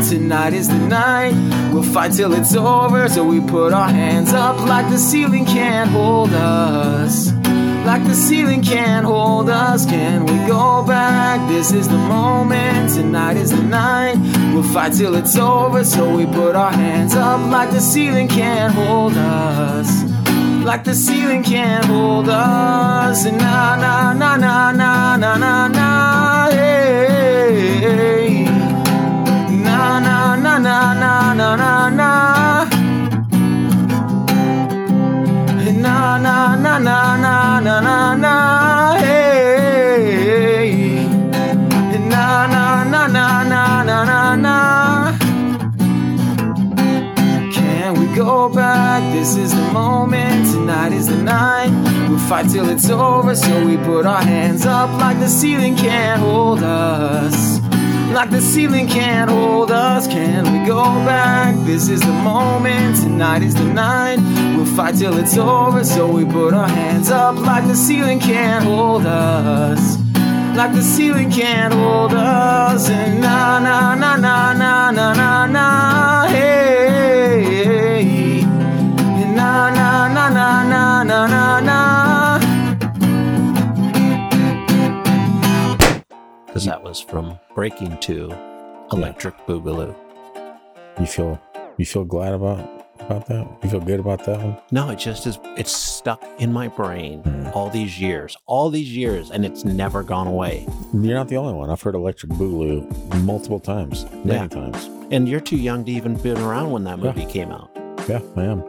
Tonight is the night. We'll fight till it's over. So we put our hands up like the ceiling can't hold us. Like the ceiling can't hold us, can we go back? This is the moment, tonight is the night. We'll fight till it's over, so we put our hands up. Like the ceiling can't hold us. Like the ceiling can't hold us. Na na na na na na na na. Hey. Na na na na na na na na. Na na na na na na na na hey Na na na na na na na na Can we go back? This is the moment, tonight is the night We'll fight till it's over, so we put our hands up Like the ceiling can't hold us like the ceiling can't hold us. Can we go back? This is the moment, tonight is the night. We'll fight till it's over, so we put our hands up. Like the ceiling can't hold us. Like the ceiling can't hold us. And na na na na na na na na. Hey. And na na na na na na na na. Because that was from Breaking Two, Electric Boogaloo. You feel you feel glad about about that? You feel good about that one? No, it just is. It's stuck in my brain hmm. all these years, all these years, and it's never gone away. You're not the only one. I've heard Electric Boogaloo multiple times, many Yeah. times. And you're too young to even been around when that movie came out. Yeah, I am.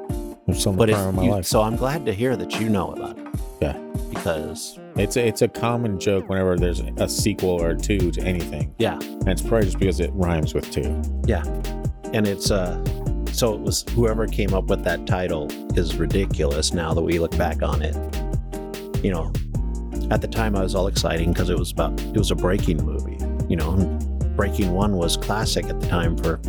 There's some But part it's, of my you- life. so I'm glad to hear that you know about it yeah, because it's a, it's a common joke whenever there's a sequel or two to anything, yeah, and it's probably just because it rhymes with two. yeah, and it's uh, so it was whoever came up with that title is ridiculous now that we look back on it. You know, at the time I was all exciting because it was about it was a breaking movie. You know, and Breaking One was classic at the time for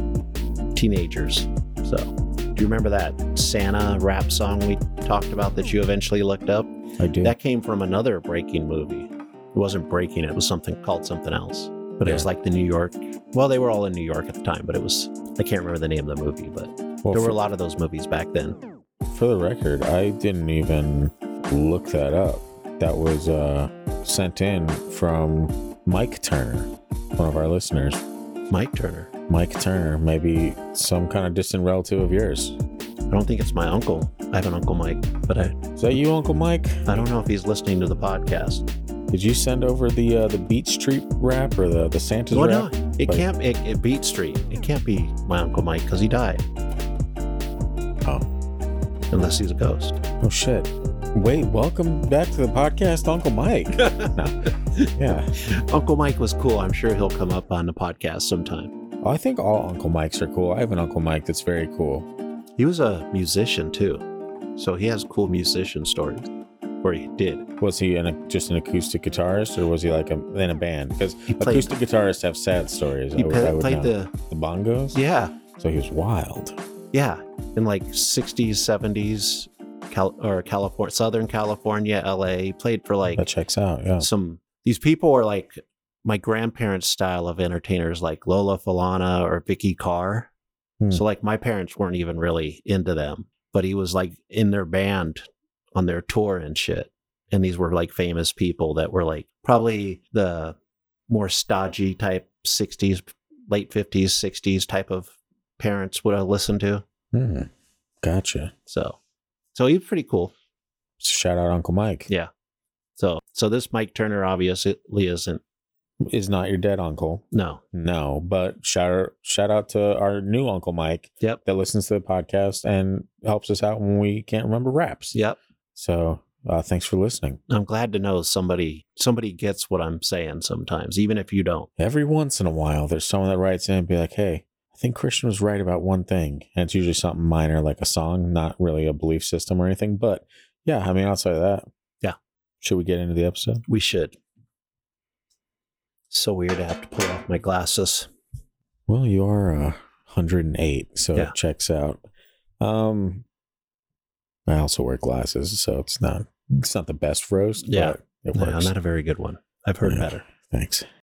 teenagers. So, do you remember that Santa rap song we talked about that you eventually looked up? I do. That came from another breaking movie. It wasn't breaking, it was something called something else. But it was like the New York. Well, they were all in New York at the time, but it was I can't remember the name of the movie, but well, there were for, a lot of those movies back then. for the record, I didn't even look that up. That was uh, sent in from Mike Turner, one of our listeners. Mike Turner. Mike Turner, maybe some kind of distant relative of yours. I don't think it's my uncle. I have an uncle Mike, but I Is that you, Uncle Mike? I don't know if he's listening to the podcast. Did you send over the uh, the Beat Street rap or the the Santa's Well, no, it Like- can't. It, it beat Street. It can't be my uncle Mike because he died, Oh, unless he's a ghost. oh shit! Wait, welcome back to the podcast, Uncle Mike. [LAUGHS] No. Yeah, Uncle Mike was cool. I'm sure he'll come up on the podcast sometime. I think all Uncle Mikes are cool. I have an Uncle Mike that's very cool. He was a musician too, so he has cool musician stories. Or he did. Was he an, just an acoustic guitarist, or was he like a, in a band? Because played- acoustic guitarists have sad stories. He I pa- I played the the bongos. yeah, So he was wild. yeah, in like 60s, 70s, Cal- or California, Southern California, LA. He played for like That checks out. Yeah. some. These people are like my grandparents' style of entertainers, like Lola Falana or Vikki Carr. Hmm. So like my parents weren't even really into them, but he was like in their band on their tour and shit. And these were like famous people that were like probably the more stodgy type 60s, late 50s, 60s type of parents would have listened to. Hmm. Gotcha. So, so he's pretty cool. Shout out Uncle Mike. Yeah. So, so this Mike Turner obviously isn't. Is not your dead uncle. No. No, but shout out, shout out to our new Uncle Mike Yep. that listens to the podcast and helps us out when we can't remember raps. Yep. So uh, thanks for listening. I'm glad to know somebody somebody gets what I'm saying sometimes, even if you don't. Every once in a while, there's someone that writes in and be like, hey, I think Christian was right about one thing. And it's usually something minor like a song, not really a belief system or anything. But yeah, I mean, outside of that. Yeah. Should we get into the episode? We should. So weird to have to pull off my glasses. Well, you are uh, 108, so Yeah. it checks out. Um, I also wear glasses, so it's not it's not the best roast. Yeah. but it No, not a very good one. I've heard Yeah. better. Thanks.